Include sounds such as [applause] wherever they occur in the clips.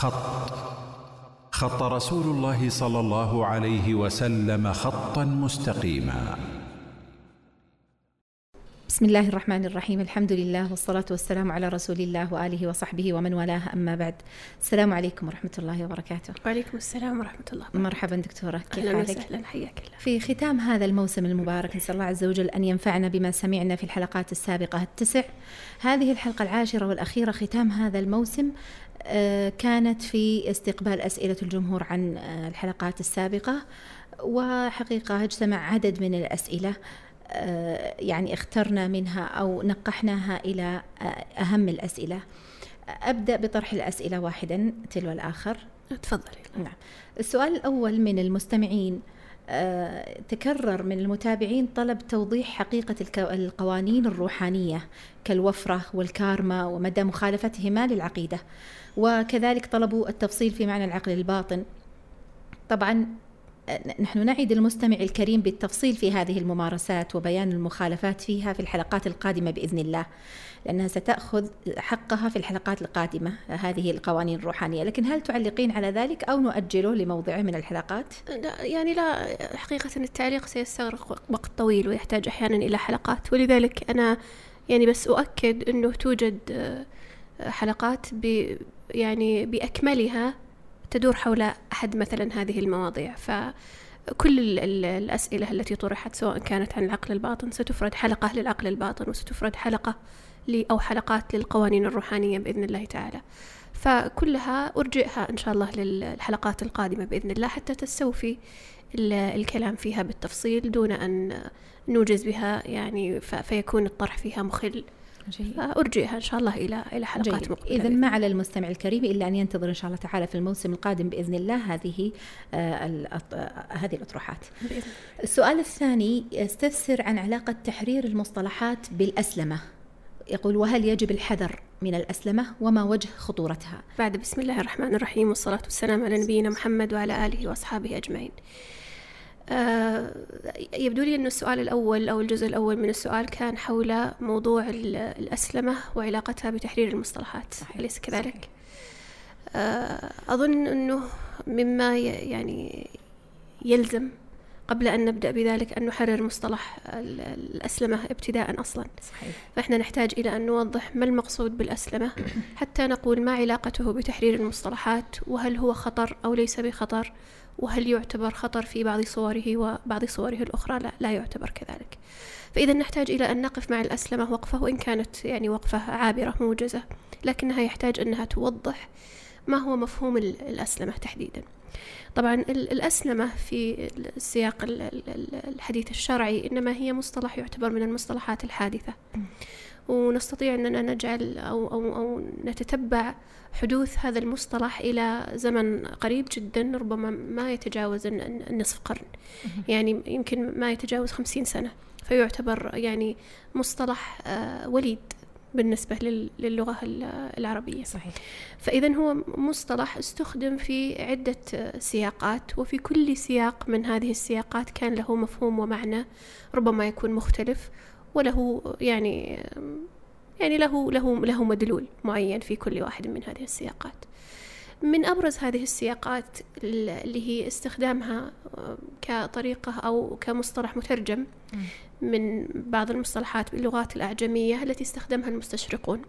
خط. خط رسول الله صلى الله عليه وسلم خطا مستقيما. بسم الله الرحمن الرحيم الحمد لله والصلاة والسلام على رسول الله وآله وصحبه ومن والاه أما بعد السلام عليكم ورحمة الله وبركاته وعليكم السلام ورحمة الله وبركاته. مرحبا دكتورة كيف أهلا حالك؟ وسهلا حياك الله في ختام هذا الموسم المبارك نسأل الله عز وجل أن ينفعنا بما سمعنا في الحلقات السابقة التسع هذه الحلقة العاشرة والأخيرة ختام هذا الموسم كانت في استقبال أسئلة الجمهور عن الحلقات السابقة وحقيقة اجتمع عدد من الأسئلة يعني اخترنا منها أو نقحناها إلى آه، أهم الأسئلة. أبدأ بطرح الأسئلة واحدا تلو الآخر. تفضلي. نعم. السؤال الأول من المستمعين آه، تكرر من المتابعين طلب توضيح حقيقة القوانين الروحانية كالوفرة والكارما ومدى مخالفتهما للعقيدة وكذلك طلبوا التفصيل في معنى العقل الباطن. طبعا آه، نحن نعد المستمع الكريم بالتفصيل في هذه الممارسات وبيان المخالفات فيها في الحلقات القادمة بإذن الله لأنها ستأخذ حقها في الحلقات القادمة هذه القوانين الروحانية لكن هل تعلقين على ذلك أو نؤجله لموضعه من الحلقات؟ لا يعني لا حقيقة التعليق سيستغرق وقت طويل ويحتاج أحيانا إلى حلقات ولذلك أنا يعني بس أؤكد أنه توجد آه، حلقات ب يعني بأكملها تدور حول أحد مثلا هذه المواضيع فكل ال- ال- الأسئلة التي طرحت سواء كانت عن العقل الباطن ستفرد حلقة للعقل الباطن وستفرد حلقة أو حلقات للقوانين الروحانية بإذن الله تعالى فكلها أرجئها إن شاء الله للحلقات القادمة بإذن الله حتى تستوفي ال- الكلام فيها بالتفصيل دون أن نوجز بها يعني فيكون الطرح فيها مخل. فأرجئها إن شاء الله إلى إلى حلقات. مقبلة إذا ما على المستمع الكريم إلا أن ينتظر إن شاء الله تعالى في الموسم القادم بإذن الله هذه آه، هذه الأطروحات. بإذن. السؤال الثاني يستفسر عن علاقة تحرير المصطلحات بالأسلمة. يقول وهل يجب الحذر من الأسلمة وما وجه خطورتها؟ بعد بسم الله الرحمن الرحيم والصلاة والسلام على نبينا محمد وعلى آله وأصحابه أجمعين آه، يبدو لي أن السؤال الأول أو الجزء الأول من السؤال كان حول موضوع ال- الأسلمة وعلاقتها بتحرير المصطلحات صحيح، أليس كذلك؟ صحيح. آه، أظن أنه مما يعني يلزم قبل أن نبدأ بذلك أن نحرر مصطلح ال- الأسلمة ابتداء أصلا صحيح. فإحنا نحتاج إلى أن نوضح ما المقصود بالأسلمة [coughs] حتى نقول ما علاقته بتحرير المصطلحات وهل هو خطر أو ليس بخطر وهل يعتبر خطر في بعض صوره وبعض صوره الأخرى؟ لا, لا يعتبر كذلك. فإذا نحتاج إلى أن نقف مع الأسلمة وقفة وإن كانت يعني وقفة عابرة موجزة لكنها يحتاج أنها توضح ما هو مفهوم ال- الأسلمة تحديدا. طبعا ال- الأسلمة في السياق ال- ال- ال- الحديث الشرعي إنما هي مصطلح يعتبر من المصطلحات الحادثة. ونستطيع أننا نجعل أو, أو, أو نتتبع حدوث هذا المصطلح إلى زمن قريب جدا ربما ما يتجاوز الن- الن- النصف قرن. يعني يمكن ما يتجاوز خمسين سنة. فيعتبر يعني مصطلح آه، وليد بالنسبة لل- للغة ال- العربية. صحيح. فإذا هو مصطلح استخدم في عدة آه، سياقات وفي كل سياق من هذه السياقات كان له مفهوم ومعنى ربما يكون مختلف. وله يعني يعني له له له مدلول معين في كل واحد من هذه السياقات. من أبرز هذه السياقات اللي هي استخدامها آه، كطريقة أو كمصطلح مترجم من بعض المصطلحات باللغات الأعجمية التي استخدمها المستشرقون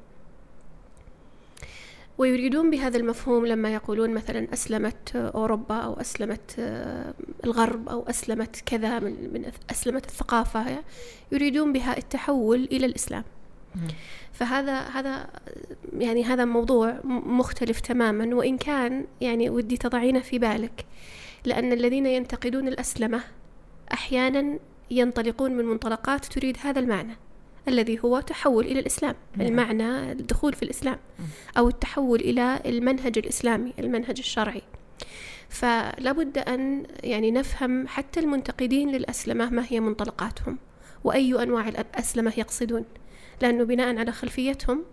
ويريدون بهذا المفهوم لما يقولون مثلا أسلمت أوروبا أو أسلمت آه، الغرب أو أسلمت كذا من, من أسلمت الثقافة يريدون بها التحول إلى الإسلام. فهذا هذا يعني هذا موضوع مختلف تماما. وإن كان يعني ودي تضعينه في بالك. لأن الذين ينتقدون الأسلمة أحيانا ينطلقون من منطلقات تريد هذا المعنى. الذي هو تحول إلى الإسلام نعم. المعنى الدخول في الإسلام أو التحول إلى المنهج الإسلامي المنهج الشرعي. فلا بد أن يعني نفهم حتى المنتقدين للأسلمة ما هي منطلقاتهم وأي أنواع الأسلمة يقصدون. لأنه بناء على خلفيتهم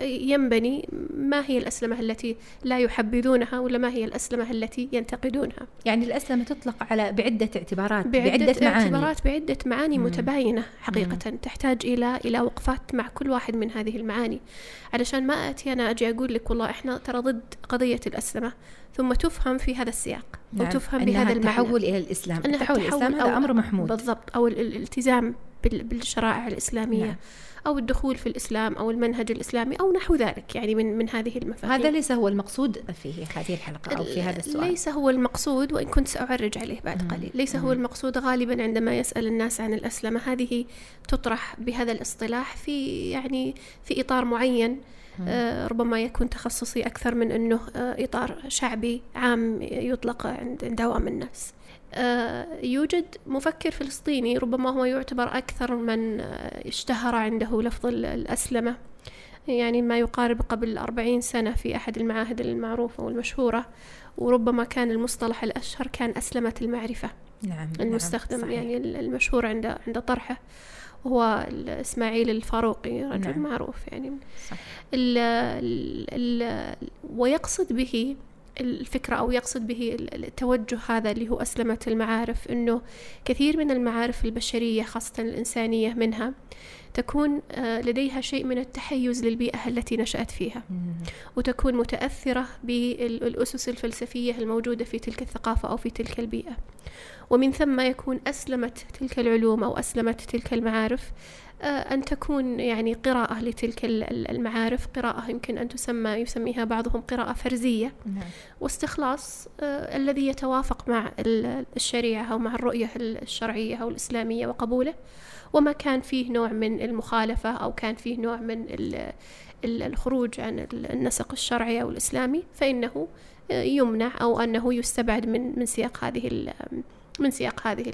ينبني ما هي الأسلمة التي لا يحبذونها ولا ما هي الأسلمة التي ينتقدونها يعني الأسلمة تطلق على بعدة اعتبارات بعدة, بعدة معاني اعتبارات بعدة معاني مم. متباينة حقيقة مم. تحتاج إلى إلى وقفات مع كل واحد من هذه المعاني علشان ما أتي أنا أجي أقول لك والله إحنا ترى ضد قضية الأسلمة ثم تفهم في هذا السياق نعم. وتفهم بهذا المعنى التحول إلى الإسلام التحول إلى الإسلام هذا أمر محمود بالضبط أو الالتزام بالشرائع الإسلامية نعم. أو الدخول في الإسلام أو المنهج الإسلامي أو نحو ذلك يعني من من هذه المفاهيم. هذا ليس هو المقصود في هذه الحلقة أو في هذا السؤال. ليس هو المقصود وإن كنت سأعرج عليه بعد قليل. ليس هو المقصود غالبا عندما يسأل الناس عن الأسلمة. هذه تطرح بهذا الاصطلاح في يعني في إطار معين آه ربما يكون تخصصي أكثر من أنه آه إطار شعبي عام يطلق عند عوام الناس. يوجد مفكر فلسطيني ربما هو يعتبر أكثر من آه، اشتهر عنده لفظ الأسلمة يعني ما يقارب قبل أربعين سنة في أحد المعاهد المعروفة والمشهورة وربما كان المصطلح الأشهر كان أسلمة المعرفة نعم المستخدم نعم يعني المشهور عند عند طرحه هو إسماعيل الفاروقي رجل نعم. معروف يعني صح. ال ال ويقصد به الفكرة أو يقصد به التوجه هذا اللي هو أسلمة المعارف أنه كثير من المعارف البشرية خاصة الإنسانية منها تكون آه، لديها شيء من التحيز للبيئة التي نشأت فيها. وتكون متأثرة بالأسس الفلسفية الموجودة في تلك الثقافة أو في تلك البيئة. ومن ثم يكون أسلمت تلك العلوم أو أسلمت تلك المعارف أن تكون يعني قراءة لتلك المعارف. قراءة يمكن أن تسمى يسميها بعضهم قراءة فرزية. نعم. واستخلاص آه، الذي يتوافق مع الشريعة أو مع الرؤية الشرعية أو الإسلامية وقبوله. وما كان فيه نوع من المخالفة أو كان فيه نوع من الخروج عن النسق الشرعي أو الإسلامي فإنه آه، يمنع أو أنه يستبعد من من سياق هذه من سياق هذه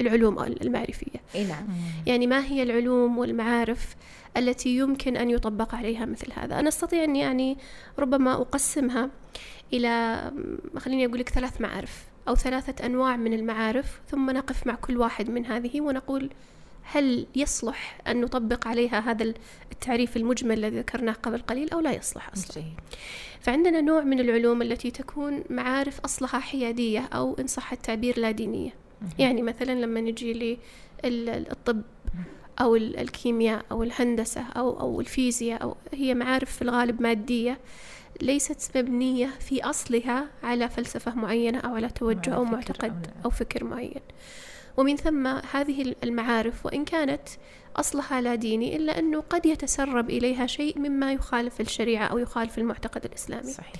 العلوم المعرفية إيه نعم. يعني ما هي العلوم والمعارف التي يمكن أن يطبق عليها مثل هذا أنا أستطيع أن يعني ربما أقسمها إلى خليني أقول لك ثلاث معارف أو ثلاثة أنواع من المعارف ثم نقف مع كل واحد من هذه ونقول هل يصلح أن نطبق عليها هذا التعريف المجمل الذي ذكرناه قبل قليل أو لا يصلح أصلا؟ فعندنا نوع من العلوم التي تكون معارف أصلها حيادية أو إن صح التعبير لا دينية. يعني مثلا لما نجي للطب أو الكيمياء أو الهندسة أو أو الفيزياء أو هي معارف في الغالب مادية ليست مبنية في أصلها على فلسفة معينة أو على توجه أو معتقد أو فكر معين. ومن ثم هذه المعارف وإن كانت أصلها لا ديني إلا أنه قد يتسرب إليها شيء مما يخالف الشريعة أو يخالف المعتقد الإسلامي صحيح.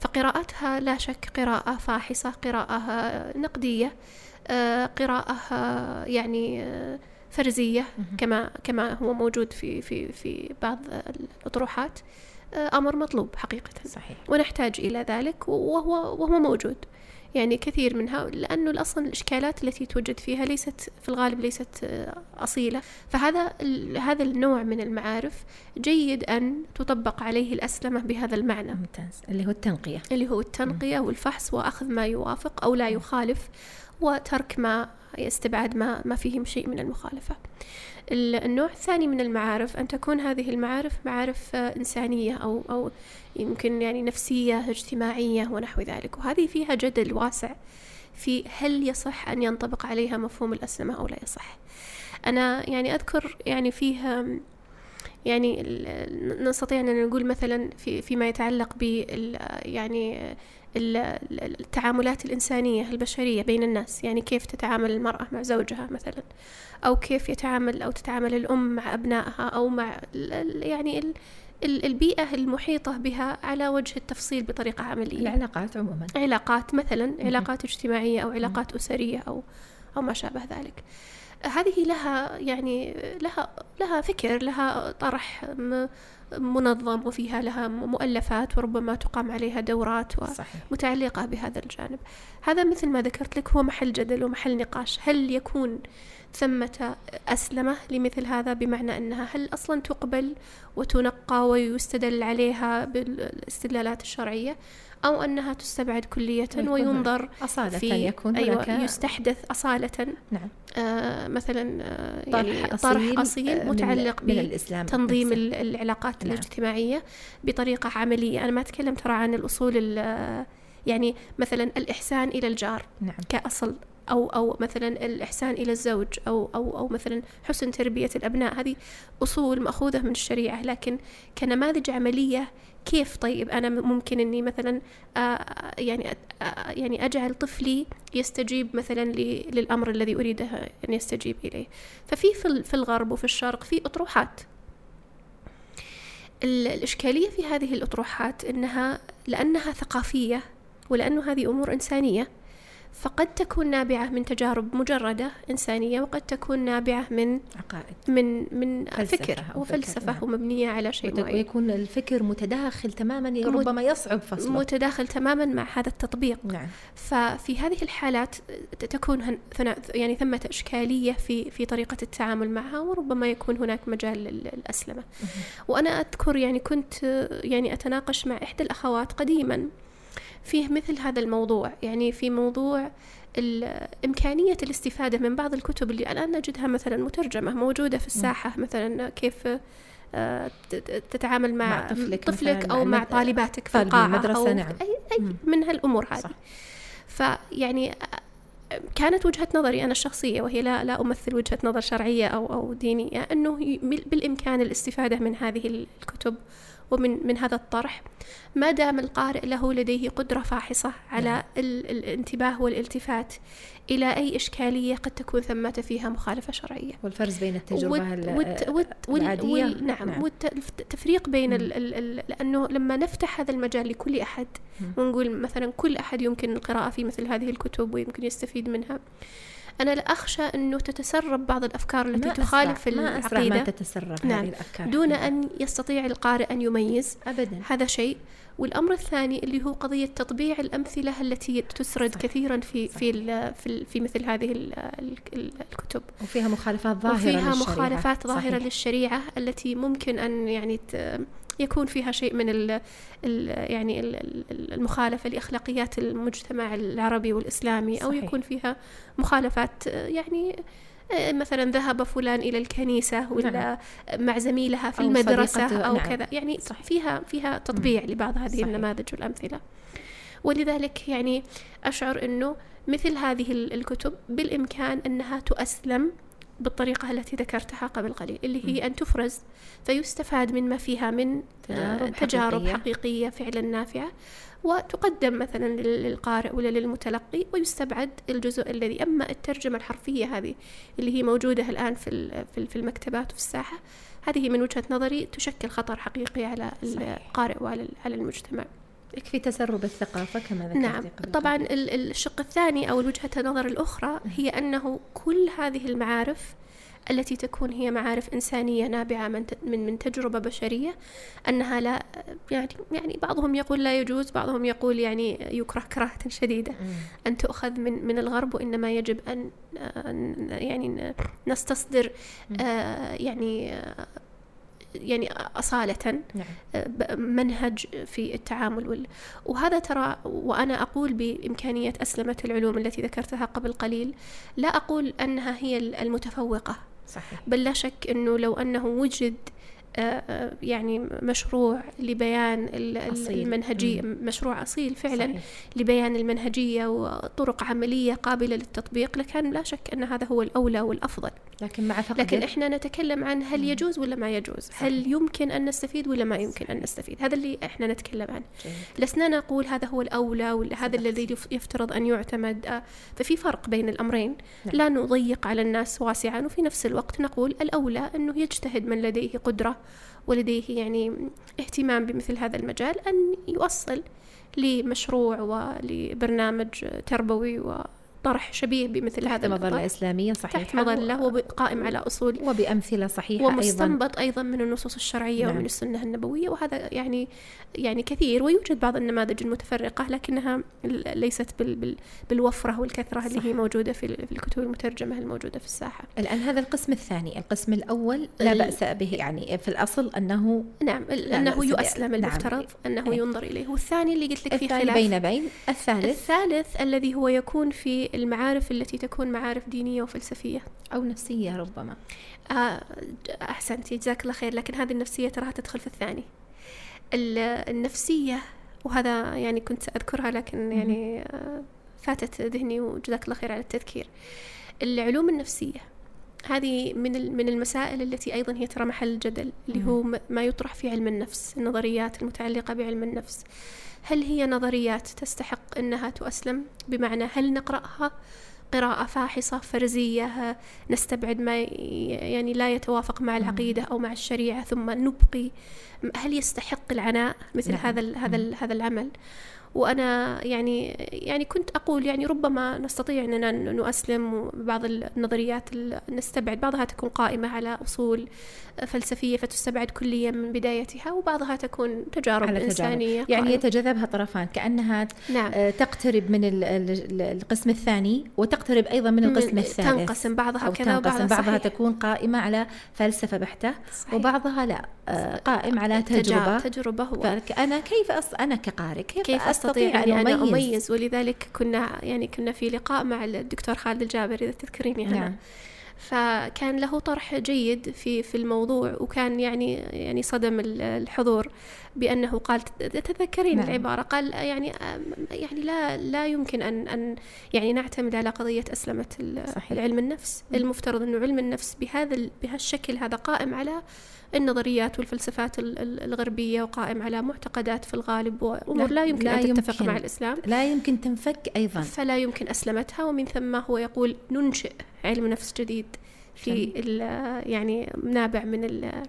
فقراءتها لا شك قراءة فاحصة قراءة نقدية آه، قراءة يعني آه، فرزية كما كما هو موجود في في في بعض الأطروحات آه، أمر مطلوب حقيقة صحيح. ونحتاج إلى ذلك وهو وهو موجود يعني كثير منها لأنه أصلا الإشكالات التي توجد فيها ليست في الغالب ليست آه، أصيلة. فهذا هذا النوع من المعارف جيد أن تطبق عليه الأسلمة بهذا المعنى. ممتاز. اللي هو التنقية. اللي هو التنقية والفحص وأخذ ما يوافق أو لا يخالف وترك ما استبعاد ما ما فيه شيء من المخالفة. النوع الثاني من المعارف أن تكون هذه المعارف معارف آه، إنسانية أو أو يمكن يعني نفسية اجتماعية ونحو ذلك. وهذه فيها جدل واسع في هل يصح أن ينطبق عليها مفهوم الأسلمة أو لا يصح. أنا يعني أذكر يعني فيها يعني نستطيع أن نقول مثلا في فيما يتعلق ب يعني التعاملات الإنسانية البشرية بين الناس يعني كيف تتعامل المرأة مع زوجها مثلا أو كيف يتعامل أو تتعامل الأم مع أبنائها أو مع يعني البيئة المحيطة بها على وجه التفصيل بطريقة عملية. العلاقات عموما. علاقات مثلا علاقات اجتماعية أو علاقات أسرية أو أو ما شابه ذلك. هذه لها يعني لها لها فكر لها طرح منظم وفيها لها مؤلفات وربما تقام عليها دورات متعلقة بهذا الجانب. هذا مثل ما ذكرت لك هو محل جدل ومحل نقاش. هل يكون ثمة أسلمة لمثل هذا بمعنى أنها هل أصلا تقبل وتنقى ويستدل عليها بالاستدلالات الشرعية؟ أو أنها تستبعد كلية وينظر أصالة في يكون أيوة يستحدث أصالة نعم آه مثلا آه يعني طرح أصيل, طرح أصيل متعلق من, من الإسلام تنظيم نفسه. العلاقات نعم. الاجتماعية بطريقة عملية أنا ما أتكلم ترى عن الأصول يعني مثلا الإحسان إلى الجار نعم. كأصل أو أو مثلا الإحسان إلى الزوج أو أو أو مثلا حسن تربية الأبناء. هذه أصول مأخوذة من الشريعة. لكن كنماذج عملية كيف؟ طيب أنا ممكن إني مثلا يعني يعني أجعل طفلي يستجيب مثلا للأمر الذي أريده أن يستجيب إليه. ففي في الغرب وفي الشرق في أطروحات. الإشكالية في هذه الأطروحات إنها لأنها ثقافية ولأنه هذه أمور إنسانية. فقد تكون نابعة من تجارب مجردة إنسانية وقد تكون نابعة من عقائد. من من فكر وفلسفة نعم. ومبنية على شيء معين. ويكون الفكر متداخل تماما ربما يصعب فصله. متداخل تماما مع هذا التطبيق. نعم. ففي هذه الحالات تكون يعني ثمة إشكالية في في طريقة التعامل معها وربما يكون هناك مجال للأسلمة. وأنا أذكر يعني كنت يعني أتناقش مع إحدى الأخوات قديما. فيه مثل هذا الموضوع. يعني في موضوع إمكانية الاستفادة من بعض الكتب اللي الآن نجدها مثلا مترجمة موجودة في الساحة مثلا كيف آه، تتعامل مع, مع طفلك, طفلك أو مع طالباتك في القاعة المدرسة أو نعم. أي, أي من هالأمور هذه. فيعني كانت وجهة نظري أنا الشخصية وهي لا لا أمثل وجهة نظر شرعية أو أو دينية أنه بالإمكان الاستفادة من هذه الكتب ومن من هذا الطرح ما دام القارئ له لديه قدرة فاحصة على نعم. الانتباه والالتفات إلى أي إشكالية قد تكون ثمة فيها مخالفة شرعية. والفرز بين التجربة والت والت العادية. وال نعم, نعم. والتفريق بين ال ال ال لأنه لما نفتح هذا المجال لكل أحد ونقول مثلا كل أحد يمكن القراءة في مثل هذه الكتب ويمكن يستفيد منها أنا لا أخشى أنه تتسرب بعض الأفكار التي تخالف ما العقيدة ما تتسرب نعم. هذه الأفكار. دون أن يستطيع القارئ أن يميز. أبدا. هذا شيء. والأمر الثاني اللي هو قضية تطبيع الأمثلة التي تسرد صح. كثيرا في صح. في في في مثل هذه الكتب. وفيها مخالفات ظاهرة وفيها مخالفات ظاهرة صحيح. للشريعة التي ممكن أن يعني يكون فيها شيء من ال ال يعني المخالفة لأخلاقيات المجتمع العربي والإسلامي أو صحيح. يكون فيها مخالفات يعني مثلا ذهب فلان إلى الكنيسة ولا نعم. مع زميلها في أو المدرسة أو نعم. كذا يعني صح. فيها فيها تطبيع مم. لبعض هذه صحيح. النماذج والأمثلة ولذلك يعني أشعر أنه مثل هذه الكتب بالإمكان أنها تؤسلم بالطريقة التي ذكرتها قبل قليل اللي هي أن تفرز فيستفاد مما فيها من تجارب, تجارب حقيقية. حقيقية فعلا نافعة وتقدم مثلا للقارئ ولا للمتلقي ويستبعد الجزء الذي أما الترجمة الحرفية هذه اللي هي موجودة الآن في في المكتبات وفي الساحة هذه من وجهة نظري تشكل خطر حقيقي على القارئ وعلى على المجتمع. يكفي تسرب الثقافة كما ذكرت نعم. طبعا الشق الثاني أو وجهة النظر الأخرى هي أنه كل هذه المعارف التي تكون هي معارف إنسانية نابعة من من من تجربة بشرية أنها لا يعني يعني بعضهم يقول لا يجوز بعضهم يقول يعني يكره كراهة شديدة. أن تؤخذ من من الغرب وإنما يجب أن يعني نستصدر آه، يعني يعني أصالة نعم. آه، منهج في التعامل وال... وهذا ترى وأنا أقول بإمكانية أسلمة العلوم التي ذكرتها قبل قليل لا أقول أنها هي المتفوقة صحيح. بل لا شك أنه لو أنه وجد يعني مشروع لبيان المنهجية مشروع أصيل فعلا صحيح. لبيان المنهجية وطرق عملية قابلة للتطبيق لكان لا شك أن هذا هو الأولى والأفضل. لكن مع فقد لكن إحنا نتكلم عن هل يجوز ولا ما يجوز؟ صحيح. هل يمكن أن نستفيد ولا ما يمكن أن نستفيد؟ هذا اللي إحنا نتكلم عنه. لسنا نقول هذا هو الأولى ولا هذا الذي يفترض أن يعتمد. آه، ففي فرق بين الأمرين. نعم. لا نضيق على الناس واسعا وفي نفس الوقت نقول الأولى أنه يجتهد من لديه قدرة. ولديه يعني اهتمام بمثل هذا المجال أن يوصل لمشروع ولبرنامج تربوي طرح شبيه بمثل هذا مظلة الطرح إسلامية صحيحة تحت مظلة وقائم على أصول وبأمثلة صحيحة أيضا ومستنبط أيضا من النصوص الشرعية نعم. ومن السنة النبوية وهذا يعني يعني كثير ويوجد بعض النماذج المتفرقة لكنها ليست بال بال بالوفرة والكثرة اللي صح. هي موجودة في ال- في الكتب المترجمة الموجودة في الساحة الآن هذا القسم الثاني القسم الأول لا بأس به يعني في الأصل أنه نعم أنه. يؤسلم نعم. المفترض أنه أي. ينظر إليه والثاني اللي قلت لك فيه خلاف بين بين الثالث الثالث الذي هو يكون في المعارف التي تكون معارف دينية وفلسفية. أو نفسية ربما. آه أحسنتي جزاك الله خير. لكن هذه النفسية تراها تدخل في الثاني. ال- النفسية وهذا يعني كنت أذكرها لكن يعني آه فاتت ذهني وجزاك الله خير على التذكير. العلوم النفسية. هذه من من المسائل التي أيضا هي ترى محل جدل اللي هو ما يطرح في علم النفس النظريات المتعلقة بعلم النفس. هل هي نظريات تستحق أنها تؤسلم؟ بمعنى هل نقرأها قراءة فاحصة فرزية نستبعد ما يعني لا يتوافق مع العقيدة أو مع الشريعة ثم نبقي؟ هل يستحق العناء مثل نعم. هذا هذا هذا العمل؟ وأنا يعني يعني كنت أقول يعني ربما نستطيع أننا ن- نؤسلم بعض النظريات ال- نستبعد بعضها تكون قائمة على أصول فلسفية فتستبعد كليا من بدايتها وبعضها تكون تجارب على تجارب. إنسانية يعني. يتجاذبها طرفان كأنها نعم آه، تقترب من ال- ال- القسم الثاني وتقترب أيضا من من- القسم الثالث تنقسم بعضها كذا وبعضها بعضها. تكون قائمة على فلسفة بحتة صحيح. وبعضها لا آه، قائم على تجربة تجربة هو فأنا كيف أص... أنا كقارئ كيف, كيف أستطيع أن أني أنا أميز, ولذلك كنا يعني كنا في لقاء مع الدكتور خالد الجابر إذا تذكريني أنا نعم. فكان له طرح جيد في في الموضوع وكان يعني يعني صدم ال- الحضور بأنه قال تتذكرين نعم. العبارة قال يعني يعني لا لا يمكن أن أن يعني نعتمد على قضية أسلمة ال- صحيح. العلم النفس المفترض أنه علم النفس بهذا ال- بهالشكل هذا قائم على النظريات والفلسفات ال- ال- الغربية وقائم على معتقدات في الغالب وأمور لا- لا يمكن لا أن تتفق يمكن. مع الإسلام. لا يمكن تنفك أيضا. فلا يمكن أسلمتها ومن ثم هو يقول ننشئ علم نفس جديد في يعني نابع من ال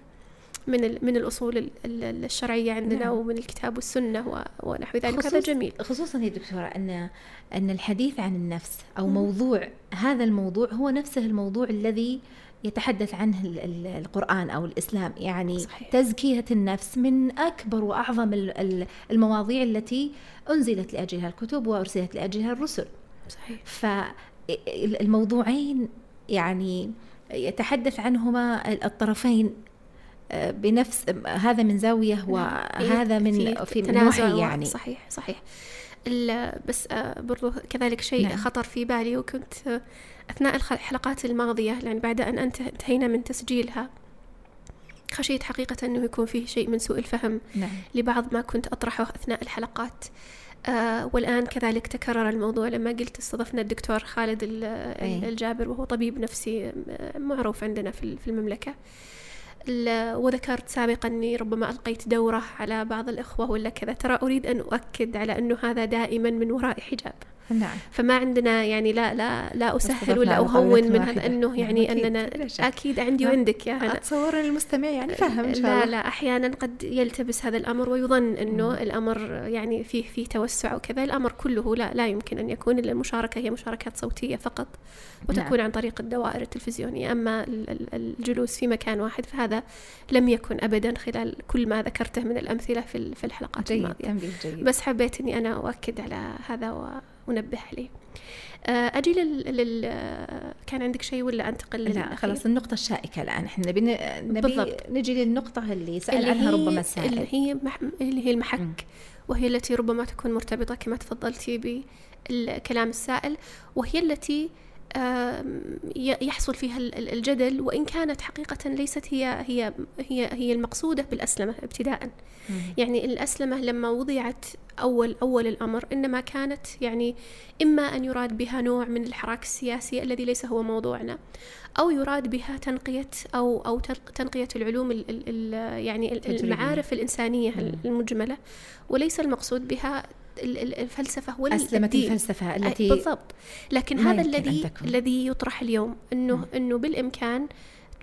من من الأصول ال- ال- الشرعية عندنا نعم. ومن الكتاب والسنة و- ونحو ذلك. هذا جميل. خصوصا يا دكتورة أن أن الحديث عن النفس أو موضوع هذا الموضوع هو نفسه الموضوع الذي يتحدث عنه ال- ال- القرآن أو الإسلام يعني صحيح. تزكية النفس من أكبر وأعظم ال- ال- المواضيع التي أنزلت لأجلها الكتب وأرسلت لأجلها الرسل صحيح فالموضوعين يعني يتحدث عنهما الطرفين آه، بنفس هذا من زاوية وهذا من في من يعني صحيح صحيح بس آه، برضو كذلك شيء نعم. نعم. خطر في بالي وكنت أثناء الحلقات الماضية يعني بعد أن انته- انتهينا من تسجيلها خشيت حقيقة أنه يكون فيه شيء من سوء الفهم نعم. لبعض ما كنت أطرحه أثناء الحلقات. آه والآن كذلك تكرر الموضوع لما قلت استضفنا الدكتور خالد. الجابر وهو طبيب نفسي آه، معروف عندنا في المملكة. ال- وذكرت سابقا أني ربما ألقيت دورة على بعض الإخوة ولا كذا. ترى أريد أن أؤكد على أنه هذا دائما من وراء حجاب. نعم فما عندنا يعني لا لا لا استضفنا ولا طاولة من. هذا أنه نعم، يعني أكيد، شك. أكيد عندي نعم. وعندك يا هنا أتصور أن المستمع يعني فهم إن شاء لا لا أحيانا قد يلتبس هذا الأمر ويظن إنه الأمر يعني فيه فيه توسع وكذا الأمر كله لا لا يمكن أن يكون إلا المشاركة هي مشاركات صوتية فقط وتكون نعم. عن طريق الدوائر التلفزيونية أما ال- ال- الجلوس في مكان واحد فهذا لم يكن ابدا خلال كل ما ذكرته من الأمثلة في ال- في الحلقات جيد الماضية جيد بس حبيت إني أنا أؤكد على هذا وانبه عليه آه، أجي لل, لل... آه، كان عندك شيء ولا أنتقل لا للأخير؟ خلاص النقطة الشائكة الآن إحنا نبي نبي بالضبط. نجي للنقطة اللي سأل اللي عنها هي ربما السائل اللي هي مح... اللي هي المحك مم. وهي التي ربما تكون مرتبطة كما تفضلتي بالكلام السائل وهي التي ي- يحصل فيها ال- ال- الجدل وإن كانت حقيقة ليست هي هي هي هي المقصودة بالأسلمة ابتداء مم. يعني الأسلمة لما وضعت أول أول الأمر إنما كانت يعني إما أن يراد بها نوع من الحراك السياسي الذي ليس هو موضوعنا أو يراد بها تنقية أو أو تنق- تنقية العلوم ال ال ال يعني. المعارف الإنسانية مم. المجملة وليس المقصود بها ال- ال- الفلسفة ولا أسلمت الدين. الفلسفة أي- التي بالضبط لكن هذا الذي. الذي يطرح اليوم إنه مم. إنه بالإمكان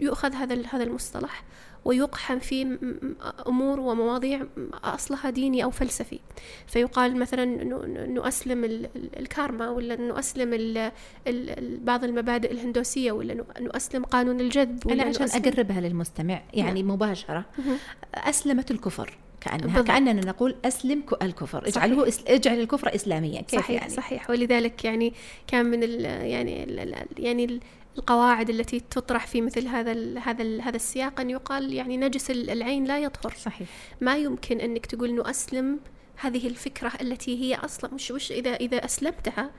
يؤخذ هذا هذا المصطلح ويقحم في م- م- أمور ومواضيع أصلها ديني أو فلسفي فيقال مثلا ال- ال- الكارما ولا ال- ال- ال- بعض المبادئ الهندوسية ولا إنه أسلم قانون الجذب ولا أنا إنه عشان أقربها للمستمع يعني مباشرة مهم. أسلمت الكفر كأنها بالضبط. كأننا نقول أسلم الكفر. اجعله إس- اجعل الكفر إسلاميا. كيف صحيح يعني؟ صحيح. ولذلك يعني كان من ال يعني ال ال يعني ال- القواعد التي تطرح في مثل هذا ال هذا ال هذا السياق أن يقال يعني نجس ال- العين لا يطهر. صحيح. ما يمكن أنك تقول إنه أسلم هذه الفكرة التي هي أصلا مش وش اذا إذا أسلمتها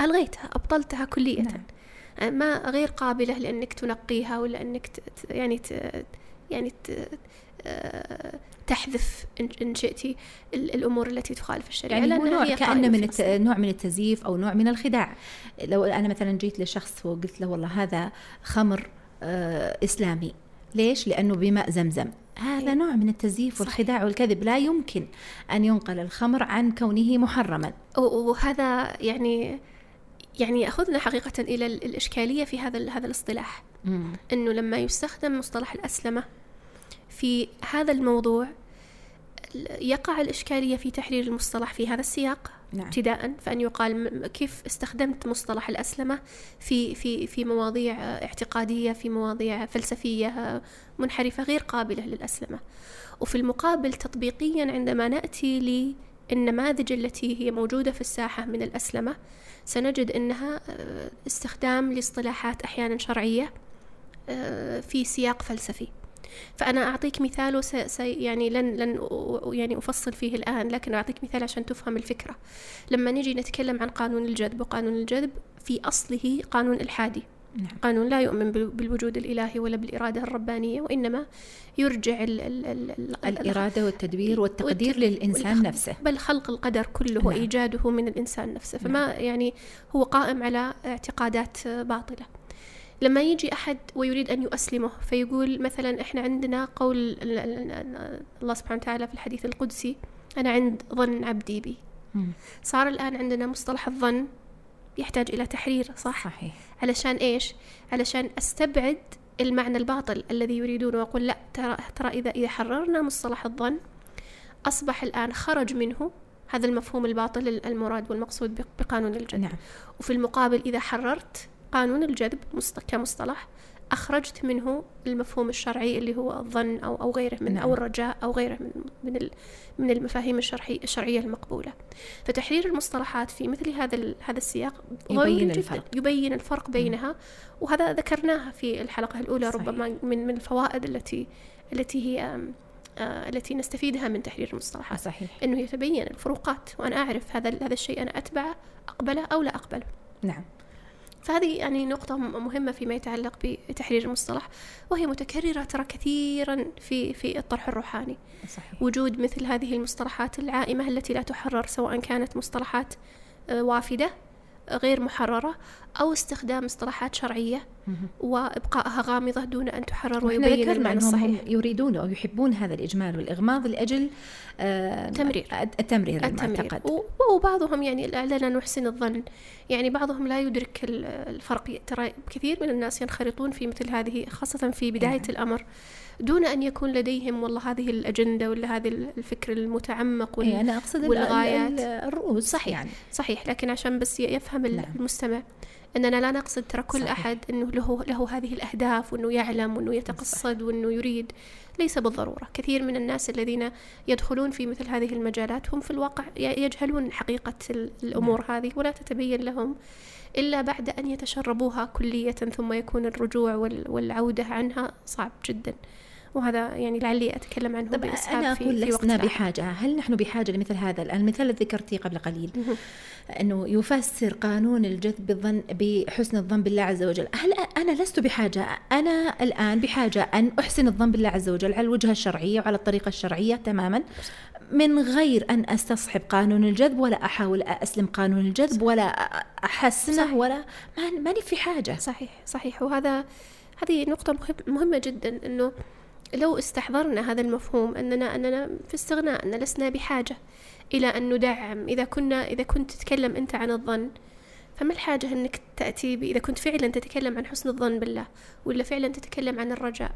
ألغيتها أبطلتها كليه نعم. ما غير قابلة لأنك تنقيها ولا أنك ت يعني ت يعني ت آه، تحذف إن, شئتي ال- الأمور التي تخالف الشريعة يعني هو نوع هي كأنه من الت... نوع من التزييف أو نوع من الخداع. لو أنا مثلا جيت لشخص وقلت له والله هذا خمر آه إسلامي ليش؟ لأنه بماء زمزم. هذا. نوع من التزييف. والخداع والكذب. لا يمكن أن ينقل الخمر عن كونه محرما. وهذا يعني يعني يأخذنا حقيقة إلى ال- الإشكالية في هذا هذا الاصطلاح. إنه لما يستخدم مصطلح الأسلمة في هذا الموضوع يقع الإشكالية في تحرير المصطلح في هذا السياق؟ نعم. ابتداء فأن يقال كيف استخدمت مصطلح الأسلمة في في في مواضيع اعتقادية في مواضيع فلسفية آه، منحرفة غير قابلة للأسلمة. وفي المقابل تطبيقيا عندما نأتي للنماذج التي هي موجودة في الساحة من الأسلمة سنجد إنها آه، استخدام لاصطلاحات أحيانا شرعية آه، في سياق فلسفي. فأنا أعطيك مثال وس... س... يعني لن لن يعني أفصل فيه الآن لكن أعطيك مثال عشان تفهم الفكرة. لما نجي نتكلم عن قانون الجذب وقانون الجذب في أصله قانون إلحادي. نعم. قانون لا يؤمن بال- بالوجود الإلهي ولا بالإرادة الربانية وإنما يرجع ال... ال... ال... ال... الإرادة والتدبير والتقدير والت- للإنسان نفسه. بل خلق القدر كله نعم. وإيجاده من الإنسان نفسه. فما يعني هو قائم على اعتقادات باطلة. لما يجي أحد ويريد أن يؤسلمه فيقول مثلا إحنا عندنا قول ال- ال- ال- الله سبحانه وتعالى في الحديث القدسي أنا عند ظن عبدي بي. صار الآن عندنا مصطلح الظن يحتاج إلى تحرير صح؟ صحيح علشان إيش؟ علشان أستبعد المعنى الباطل الذي يريدونه وأقول لا ترى ترى إذا إذا حررنا مصطلح الظن أصبح الآن خرج منه هذا المفهوم الباطل المراد والمقصود بق- بقانون الجذب نعم وفي المقابل إذا حررت قانون الجذب كمصطلح أخرجت منه المفهوم الشرعي اللي هو الظن أو أو غيره من نعم. أو الرجاء أو غيره من من من المفاهيم الشرعية الشرعية المقبولة فتحرير المصطلحات في مثل هذا هذا السياق يبين جداً. الفرق. يبين الفرق بينها وهذا ذكرناها في الحلقة الأولى صحيح. ربما من من الفوائد التي التي هي آه، التي نستفيدها من تحرير المصطلحات صحيح إنه يتبين الفروقات وأنا أعرف هذا هذا الشيء أنا أتبعه أقبله أو لا أقبله نعم فهذه يعني نقطة مهمة فيما يتعلق بتحرير المصطلح وهي متكررة ترى كثيرا في في الطرح الروحاني. صحيح. وجود مثل هذه المصطلحات العائمة التي لا تحرر سواء كانت مصطلحات آه، وافدة آه، غير محررة أو استخدام مصطلحات شرعية. وإبقائها غامضة دون أن تحرر ويبين المعنى الصحيح يريدون أو يحبون هذا الإجمال والإغماض لأجل آه تمرير. التمرير التمرير المعتقد و- وبعضهم يعني لنا نحسن الظن يعني بعضهم لا يدرك ال- الفرق ترى كثير من الناس ينخرطون في مثل هذه خاصة في بداية نعم. الأمر دون أن يكون لديهم والله هذه الأجندة ولا هذا الفكر المتعمق وال... أنا أقصد ال- والغايات. ال- الرؤوس صحيح. يعني صحيح لكن عشان بس يفهم نعم. المستمع أننا لا نقصد ترى كل صحيح. أحد أنه له له هذه الأهداف وأنه يعلم وأنه يتقصد وأنه يريد ليس بالضرورة. كثير من الناس الذين يدخلون في مثل هذه المجالات هم في الواقع يجهلون حقيقة ال- الأمور هذه ولا تتبين لهم إلا بعد أن يتشربوها كلية ثم يكون الرجوع وال- والعودة عنها صعب جدا. وهذا يعني لعلي أتكلم عنه طب بإسهاب أنا في, وقت لسنا. بحاجه هل نحن بحاجة لمثل هذا المثال الذي ذكرتيه قبل قليل. أنه يفسر قانون الجذب بالظن بحسن الظن بالله عز وجل. هل أنا لست بحاجة. أنا الآن بحاجة أن أحسن الظن بالله عز وجل على الوجهة الشرعية وعلى الطريقة الشرعية تماما. من غير أن أستصحب قانون الجذب ولا أحاول أسلم قانون الجذب ولا أحسنه صحيح. ولا ما- ماني في حاجة. صحيح صحيح. وهذا هذه نقطة مهم- مهمة جدا. أنه لو استحضرنا هذا المفهوم اننا أننا في استغناء أن لسنا بحاجة إلى أن ندعم إذا كنا إذا كنت تتكلم أنت عن الظن فما الحاجة أنك تأتي إذا كنت فعلا تتكلم عن حسن الظن بالله ولا فعلا تتكلم عن الرجاء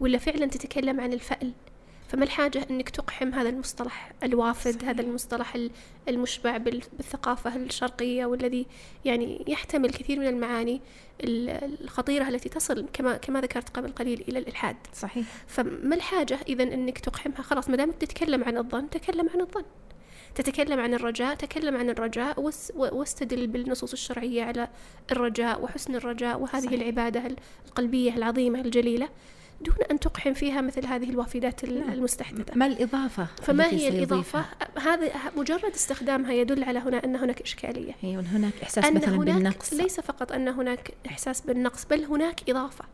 ولا فعلا تتكلم عن الفأل فما الحاجة أنك تقحم هذا المصطلح الوافد صحيح. هذا المصطلح ال- المشبع بال- بالثقافة الشرقية والذي يعني يحتمل كثير من المعاني ال- الخطيرة التي تصل كما كما ذكرت قبل قليل إلى الإلحاد. صحيح. فما الحاجة إذا أنك تقحمها؟ خلاص ما دامك تتكلم عن الظن تكلم عن الظن. تتكلم عن الرجاء تكلم عن الرجاء واس- واستدل بالنصوص الشرعية على الرجاء وحسن الرجاء وهذه صحيح. العبادة ال- القلبية العظيمة الجليلة. دون أن تقحم فيها مثل هذه الوافدات ال- نعم. المستحدثة. ما الإضافة؟ فما هي الإضافة؟ هذا مجرد استخدامها يدل على هنا أن هناك إشكالية. أيوة هناك إحساس أن مثلا هناك بالنقص. ليس فقط أن هناك إحساس بالنقص بل هناك إضافة.